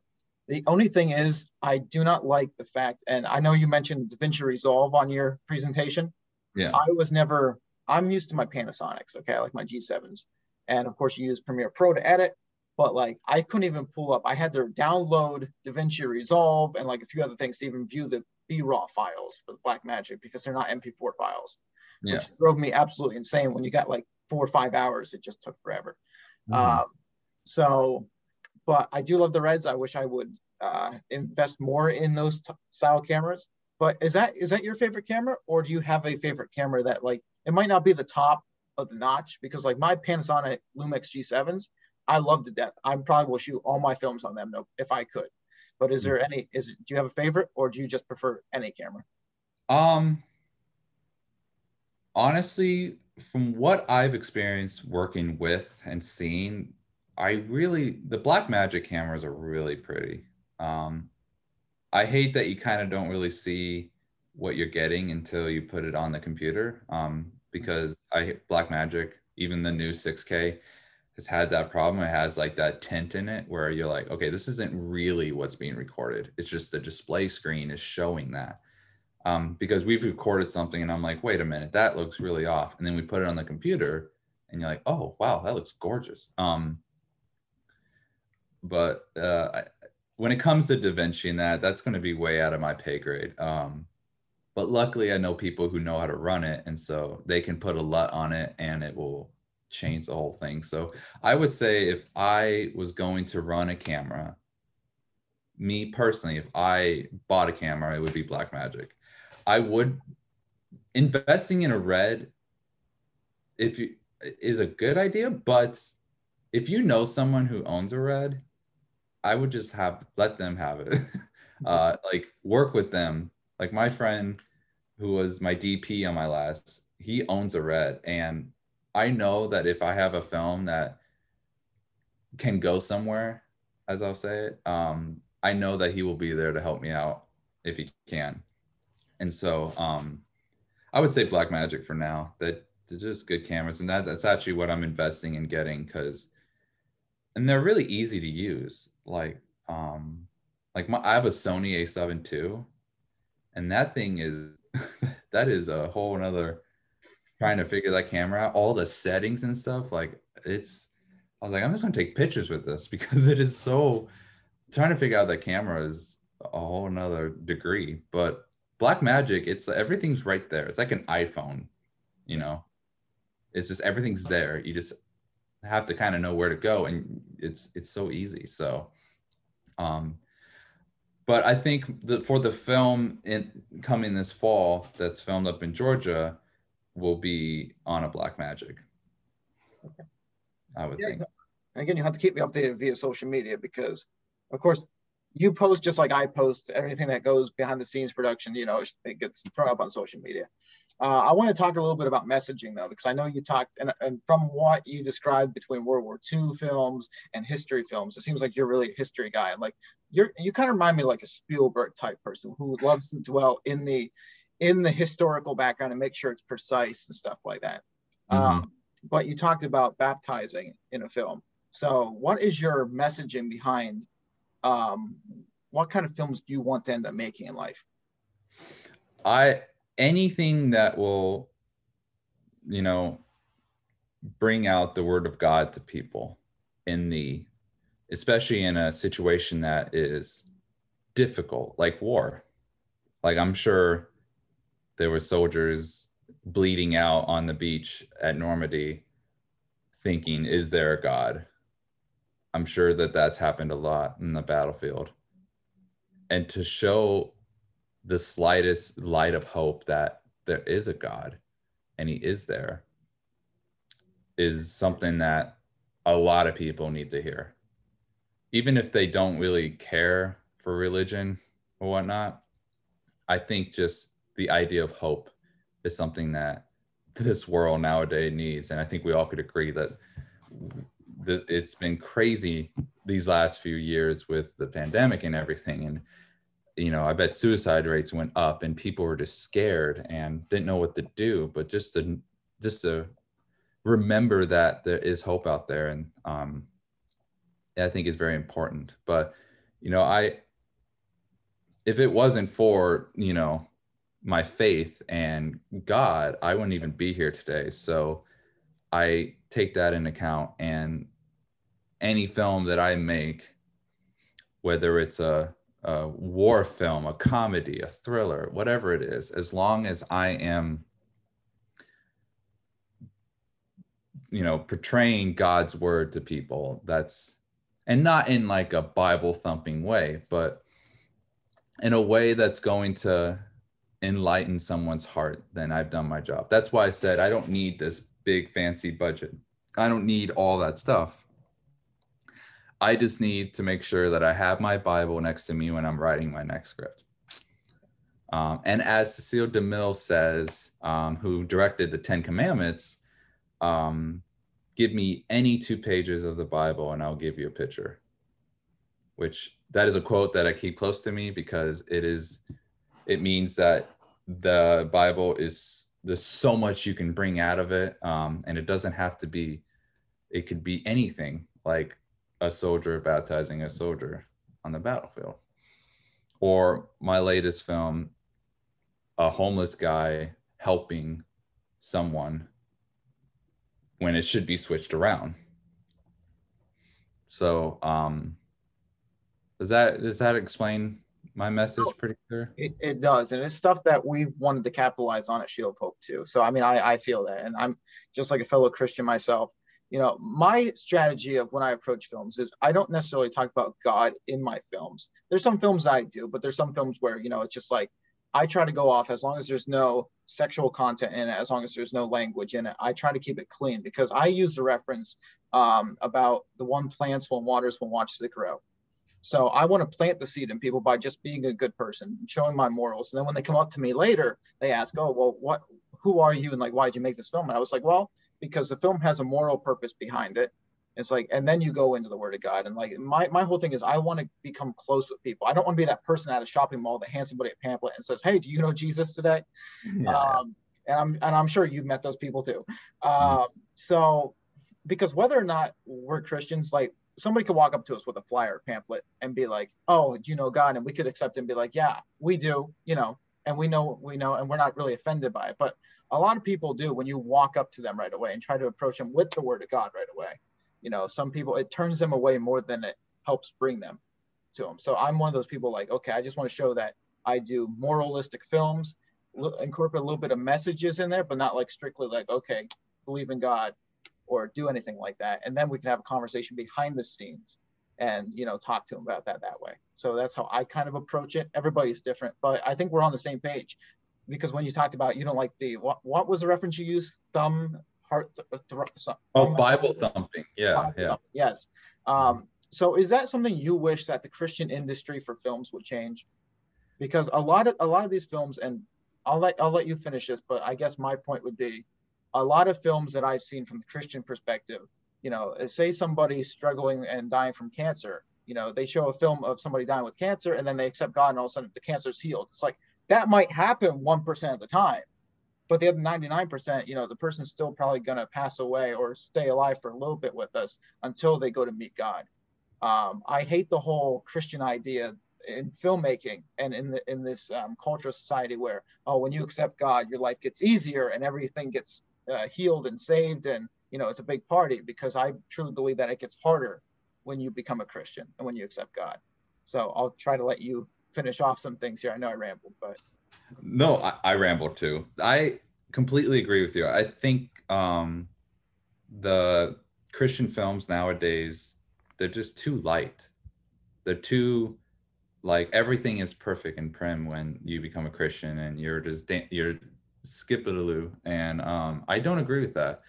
[SPEAKER 2] the only thing is, I do not like the fact, and I know you mentioned DaVinci Resolve on your presentation.
[SPEAKER 1] Yeah.
[SPEAKER 2] I was never, I'm used to my Panasonics, okay? I like my G7s. And of course, you use Premiere Pro to edit but like I couldn't even pull up. I had to download DaVinci Resolve and like a few other things to even view the B-raw files for the Blackmagic because they're not MP4 files, yeah. which drove me absolutely insane. When you got like four or five hours, it just took forever. Mm-hmm. Um, so, but I do love the Reds. I wish I would uh, invest more in those t- style cameras. But is that is that your favorite camera, or do you have a favorite camera that like it might not be the top of the notch because like my Panasonic Lumix G7s, I love to death. I probably will shoot all my films on them if I could. But is there any? Is do you have a favorite, or do you just prefer any camera?
[SPEAKER 1] Um, honestly, from what I've experienced working with and seeing, I really the Blackmagic cameras are really pretty. Um, I hate that you kind of don't really see what you're getting until you put it on the computer. Um, because I Blackmagic, even the new 6K, has had that problem. It has like that tint in it where you're like, okay, this isn't really what's being recorded. It's just the display screen is showing that. Um, because we've recorded something and I'm like, wait a minute, that looks really off. And then we put it on the computer and you're like, oh wow, that looks gorgeous. Um, but uh, when it comes to DaVinci and that, that's going to be way out of my pay grade. Um, but luckily, I know people who know how to run it, and so they can put a LUT on it, and it will change the whole thing. So I would say if I was going to run a camera, me personally, if I bought a camera, it would be Blackmagic. I would investing in a red if you is a good idea, but if you know someone who owns a red, I would just have let them have it. uh, like work with them. Like my friend who was my DP on my last, he owns a red, and I know that if I have a film that can go somewhere, as I'll say it, um, I know that he will be there to help me out if he can. And so um, I would say Blackmagic for now. That they're just good cameras, and that that's actually what I'm investing in getting because, and they're really easy to use. Like um, like my, I have a Sony A7 II, and that thing is that is a whole another trying to figure that camera out, all the settings and stuff. Like it's, I was like, I'm just gonna take pictures with this because it is so trying to figure out that camera is a whole another degree. But Blackmagic, it's everything's right there. It's like an iPhone, you know. It's just everything's there. You just have to kind of know where to go, and it's it's so easy. So, um, but I think that for the film in coming this fall, that's filmed up in Georgia, will be on a Blackmagic. Okay. I would yeah, think.
[SPEAKER 2] Again, you have to keep me updated via social media because, of course, you post just like I post. Everything that goes behind the scenes production, you know, it gets thrown up on social media. Uh, I want to talk a little bit about messaging though, because I know you talked, and, and from what you described between World War II films and history films, it seems like you're really a history guy. Like you're, you kind of remind me like a Spielberg type person who loves to dwell in the in the historical background and make sure it's precise and stuff like that. Mm-hmm. Um, but you talked about baptizing in a film. So, what is your messaging behind? Um, what kind of films do you want to end up making in life?
[SPEAKER 1] I anything that will, you know, bring out the word of God to people in the, especially in a situation that is difficult, like war. Like I'm sure there were soldiers bleeding out on the beach at Normandy thinking, is there a God? I'm sure that that's happened a lot in the battlefield. And to show the slightest light of hope that there is a God and he is there is something that a lot of people need to hear. Even if they don't really care for religion or whatnot, I think just the idea of hope is something that this world nowadays needs. And I think we all could agree that the, it's been crazy these last few years with the pandemic and everything. And, you know, I bet suicide rates went up and people were just scared and didn't know what to do. But just to, just to remember that there is hope out there. And um, I think is very important. But, you know, I, if it wasn't for, you know, my faith and God, I wouldn't even be here today. So I take that in account. And any film that I make, whether it's a, a war film, a comedy, a thriller, whatever it is, as long as I am, you know, portraying God's word to people, that's, and not in like a Bible thumping way, but in a way that's going to enlighten someone's heart, then I've done my job. That's why I said I don't need this big fancy budget. I don't need all that stuff. I just need to make sure that I have my Bible next to me when I'm writing my next script. Um, and as Cecil DeMille says, um, who directed the Ten Commandments, um, give me any two pages of the Bible and I'll give you a picture. Which that is a quote that I keep close to me because it is it means that the Bible is there's so much you can bring out of it. Um, and it doesn't have to be, it could be anything like a soldier baptizing a soldier on the battlefield. Or my latest film, a homeless guy helping someone when it should be switched around. So, um, does that does that explain my message pretty clear?
[SPEAKER 2] It, it does, and it's stuff that we wanted to capitalize on at Shield of Hope too. So, I mean, I I feel that, and I'm just like a fellow Christian myself. You know, my strategy of when I approach films is I don't necessarily talk about God in my films. There's some films I do, but there's some films where you know it's just like I try to go off as long as there's no sexual content in it, as long as there's no language in it. I try to keep it clean because I use the reference um, about the one plants, one waters, one watches it grow. So I want to plant the seed in people by just being a good person, showing my morals. And then when they come up to me later, they ask, "Oh, well, what? Who are you? And like, why did you make this film?" And I was like, "Well, because the film has a moral purpose behind it." It's like, and then you go into the word of God. And like my, my whole thing is I want to become close with people. I don't want to be that person at a shopping mall that hands somebody a pamphlet and says, Hey, do you know Jesus today? Yeah. Um, and I'm and I'm sure you've met those people too. Um, so because whether or not we're Christians, like somebody could walk up to us with a flyer pamphlet and be like, Oh, do you know God? And we could accept and be like, Yeah, we do, you know, and we know we know and we're not really offended by it. But a lot of people do when you walk up to them right away and try to approach them with the word of God right away you know some people it turns them away more than it helps bring them to them so i'm one of those people like okay i just want to show that i do moralistic films incorporate a little bit of messages in there but not like strictly like okay believe in god or do anything like that and then we can have a conversation behind the scenes and you know talk to them about that that way so that's how i kind of approach it everybody's different but i think we're on the same page because when you talked about you don't like the what, what was the reference you used thumb heart. Th- th-
[SPEAKER 1] oh, Bible thumping. Yeah, Bible yeah. Thumping.
[SPEAKER 2] Yes. Um, so is that something you wish that the Christian industry for films would change? Because a lot of a lot of these films, and I'll let I'll let you finish this, but I guess my point would be, a lot of films that I've seen from the Christian perspective, you know, say somebody's struggling and dying from cancer, you know, they show a film of somebody dying with cancer, and then they accept God, and all of a sudden the cancer's healed. It's like that might happen one percent of the time, but the other 99%, you know, the person's still probably going to pass away or stay alive for a little bit with us until they go to meet God. Um, I hate the whole Christian idea in filmmaking and in the, in this um, society where oh when you accept God your life gets easier and everything gets uh, healed and saved and you know it's a big party because I truly believe that it gets harder when you become a Christian and when you accept God. So I'll try to let you finish off some things here. I know I rambled, but
[SPEAKER 1] no, I, I ramble too. I completely agree with you. I think um, the Christian films nowadays they're just too light. They're too like everything is perfect and prim when you become a Christian and you're just da- you're skipidaloo. And um, I don't agree with that.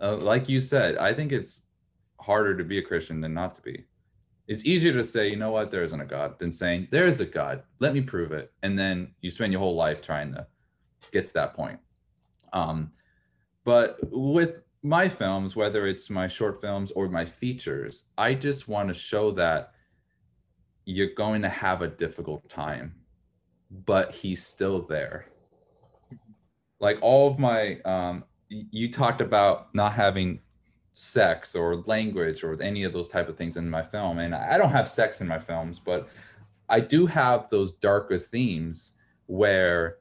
[SPEAKER 1] Uh, like you said, I think it's harder to be a Christian than not to be it's easier to say, you know what, there isn't a God than saying, there is a God. Let me prove it. And then you spend your whole life trying to get to that point. Um, but with my films, whether it's my short films or my features, I just want to show that you're going to have a difficult time, but he's still there. Like all of my, um, you talked about not having sex or language or any of those type of things in my film and i don't have sex in my films but i do have those darker themes where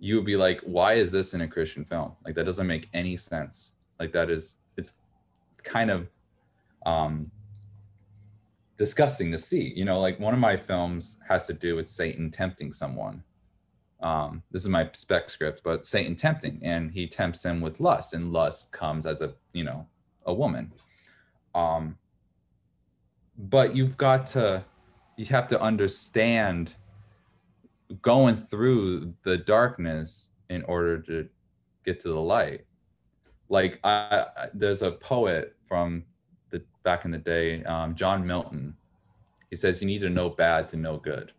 [SPEAKER 1] you would be like why is this in a christian film? Like that doesn't make any sense. Like that is it's kind of um disgusting to see you know like one of my films has to do with satan tempting someone um, this is my spec script, but Satan tempting, and he tempts him with lust, and lust comes as a you know a woman. Um, but you've got to, you have to understand going through the darkness in order to get to the light. Like I, I there's a poet from the back in the day, um, John Milton. He says you need to know bad to know good.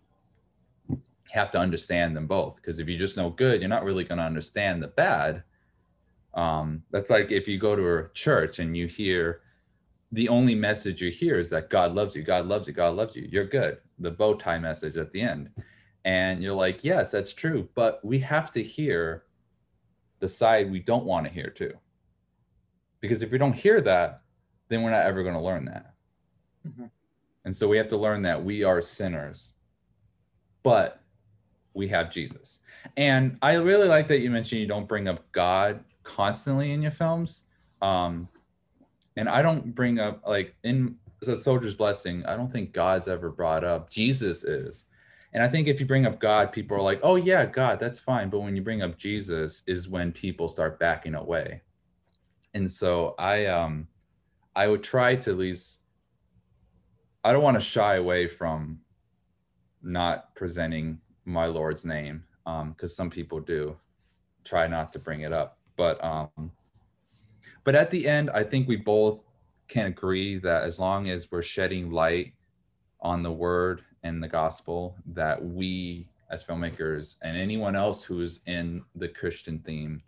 [SPEAKER 1] Have to understand them both because if you just know good, you're not really going to understand the bad Um, that's like if you go to a church and you hear the only message you hear is that God loves you, God loves you, God loves you. You're good. The bow tie message at the end. And you're like, yes, that's true. But we have to hear the side we don't want to hear too. Because if we don't hear that, then we're not ever going to learn that. Mm-hmm. And so we have to learn that we are sinners, but we have Jesus. And I really like that you mentioned you don't bring up God constantly in your films. Um, and I don't bring up like in the Soldier's Blessing, I don't think God's ever brought up. Jesus is. And I think if you bring up God, people are like, oh, yeah, God, that's fine. But when you bring up Jesus, is when people start backing away. And so I, um, I would try to at least, I don't want to shy away from not presenting my Lord's name because um, some people do try not to bring it up. But, um, but at the end, I think we both can agree that as long as we're shedding light on the word and the gospel that we as filmmakers and anyone else who's in the Christian theme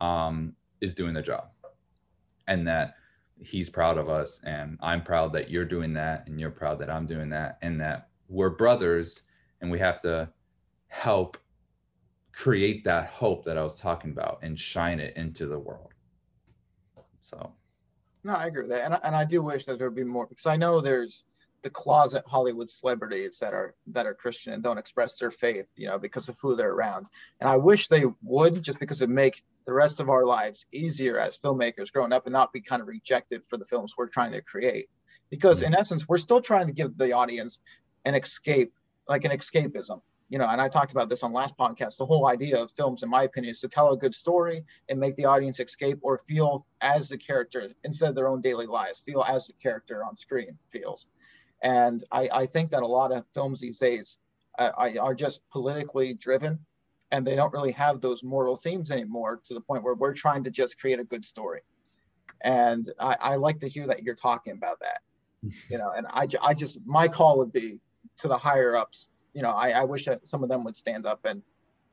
[SPEAKER 1] um, is doing the job. And that he's proud of us and I'm proud that you're doing that and you're proud that I'm doing that and that we're brothers and we have to help create that hope that I was talking about and shine it into the world. So
[SPEAKER 2] no, I agree with that. And, and I do wish that there would be more because I know there's the closet Hollywood celebrities that are that are Christian and don't express their faith, you know, because of who they're around. And I wish they would, just because it make the rest of our lives easier as filmmakers growing up and not be kind of rejected for the films we're trying to create. Because hmm. in essence, we're still trying to give the audience an escape, like an escapism you know, and I talked about this on last podcast. The whole idea of films, in my opinion, is to tell a good story and make the audience escape or feel as the character instead of their own daily lives, feel as the character on screen feels. And I, I think that a lot of films these days uh, are just politically driven and they don't really have those moral themes anymore to the point where we're trying to just create a good story. And I, I like to hear that you're talking about that, you know, and I, I just, my call would be to the higher ups you know, I, I wish that some of them would stand up and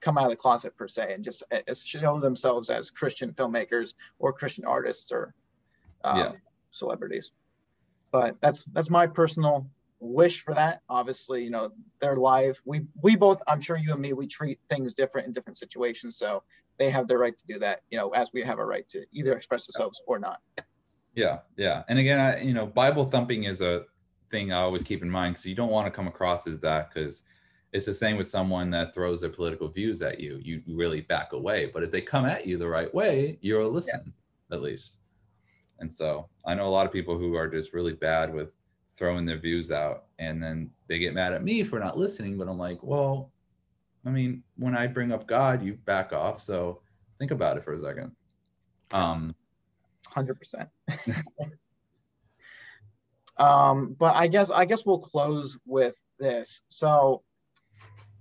[SPEAKER 2] come out of the closet per se and just uh, show themselves as Christian filmmakers or Christian artists or um, yeah. celebrities. But that's that's my personal wish for that. Obviously, you know, they're live. We we both, I'm sure you and me, we treat things different in different situations. So they have the right to do that, you know, as we have a right to either express ourselves or not.
[SPEAKER 1] Yeah, yeah. And again, I, you know, Bible thumping is a thing I always keep in mind because you don't want to come across as that because it's the same with someone that throws their political views at you. You really back away. But if they come at you the right way, you'll listen yeah. at least. And so I know a lot of people who are just really bad with throwing their views out and then they get mad at me for not listening. But I'm like, well, I mean, when I bring up God, you back off. So think about it for a second. Um,
[SPEAKER 2] 100%. Um, but I guess I guess we'll close with this. So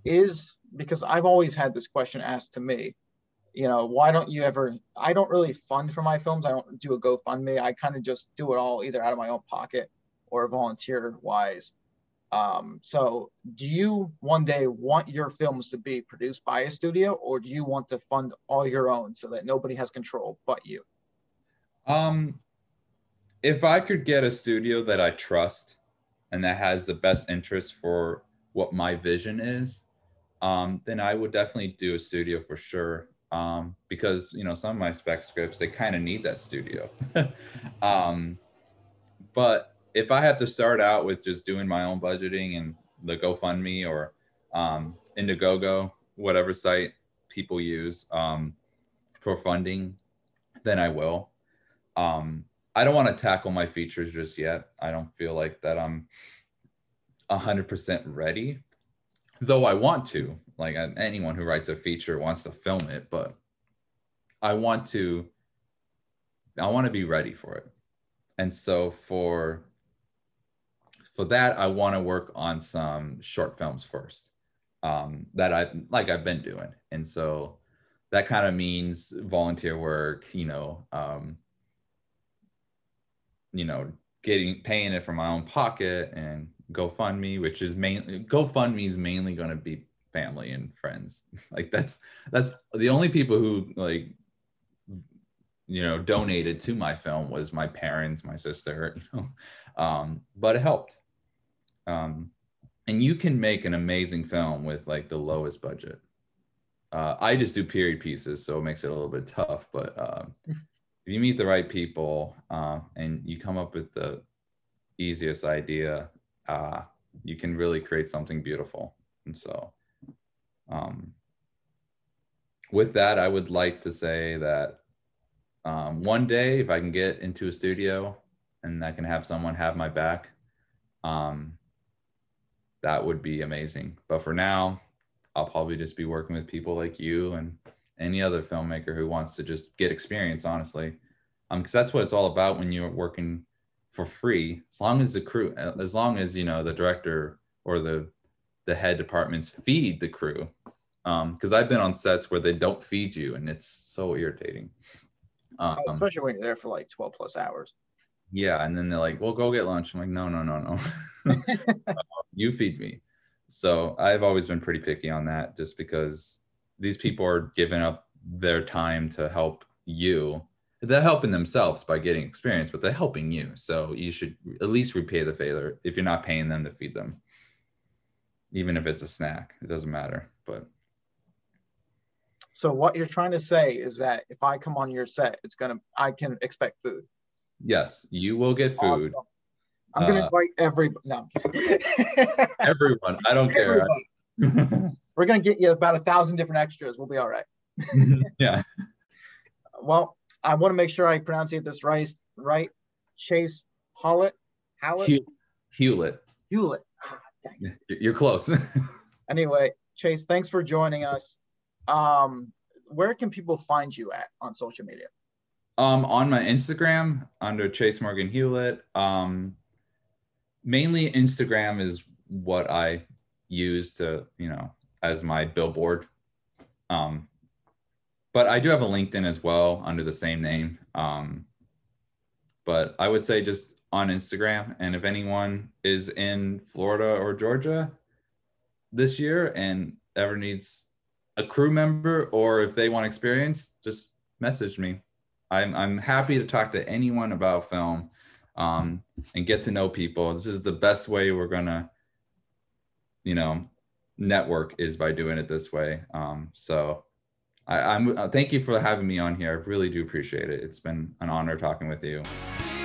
[SPEAKER 2] is because I've always had this question asked to me, you know, why don't you ever I don't really fund for my films. I don't do a GoFundMe. I kind of just do it all either out of my own pocket or volunteer wise. Um, so do you one day want your films to be produced by a studio or do you want to fund all your own so that nobody has control but you?
[SPEAKER 1] Um if I could get a studio that I trust and that has the best interest for what my vision is, um, then I would definitely do a studio for sure. Um, because you know some of my spec scripts they kind of need that studio. um, but if I have to start out with just doing my own budgeting and the GoFundMe or um, Indiegogo, whatever site people use um, for funding, then I will. Um, I don't want to tackle my features just yet. I don't feel like that I'm 100% ready, though I want to. Like anyone who writes a feature wants to film it, but I want to I want to be ready for it. And so for for that I want to work on some short films first. Um, that I like I've been doing. And so that kind of means volunteer work, you know, um, you know, getting paying it from my own pocket and GoFundMe, which is mainly GoFundMe is mainly going to be family and friends. like that's that's the only people who like you know donated to my film was my parents my sister you know? Um, but it helped. Um, and you can make an amazing film with like the lowest budget. Uh, i just do period pieces so it makes it a little bit tough but uh, if you meet the right people uh, and you come up with the easiest idea uh, you can really create something beautiful. And so um, with that i would like to say that um, one day if i can get into a studio and i can have someone have my back um, that would be amazing. But for now i'll probably just be working with people like you and any other filmmaker who wants to just get experience honestly. Because um, that's what it's all about when you're working for free as long as the crew as long as you know the director or the the head departments feed the crew. Because um, i've been on sets where they don't feed you and it's so irritating.
[SPEAKER 2] Um, especially when you're there for like 12 plus hours.
[SPEAKER 1] Yeah and then they're like well go get lunch. I'm like no no no no. Uh, you feed me. So i've always been pretty picky on that just because these people are giving up their time to help you they're helping themselves by getting experience, but they're helping you. So you should at least repay the favor if you're not paying them to feed them. Even if it's a snack, it doesn't matter. But
[SPEAKER 2] so what you're trying to say is that if I come on your set, it's gonna I can expect food.
[SPEAKER 1] Yes, you will get food. Awesome.
[SPEAKER 2] I'm gonna uh, invite every no.
[SPEAKER 1] everyone. I don't care.
[SPEAKER 2] We're gonna get you about a thousand different extras. We'll be all right.
[SPEAKER 1] yeah.
[SPEAKER 2] Well, I want to make sure I pronounce it this right. Right, Chase Howlett.
[SPEAKER 1] Howlett. Hewlett.
[SPEAKER 2] Hewlett.
[SPEAKER 1] Ah, You're close.
[SPEAKER 2] anyway, Chase, thanks for joining us. Um, where can people find you at on social media?
[SPEAKER 1] Um, on my Instagram under Chase Morgan Hulett. Um, mainly Instagram is what I use to, you know, as my billboard. Um, but I do have a LinkedIn as well under the same name. Um, but I would say just on Instagram. And if anyone is in Florida or Georgia this year and ever needs a crew member or if they want experience, just message me. I'm, I'm happy to talk to anyone about film um, and get to know people. This is the best way we're going to, you know, network is by doing it this way. Um, so I, am uh, thank you for having me on here. I really do appreciate it. It's been an honor talking with you. you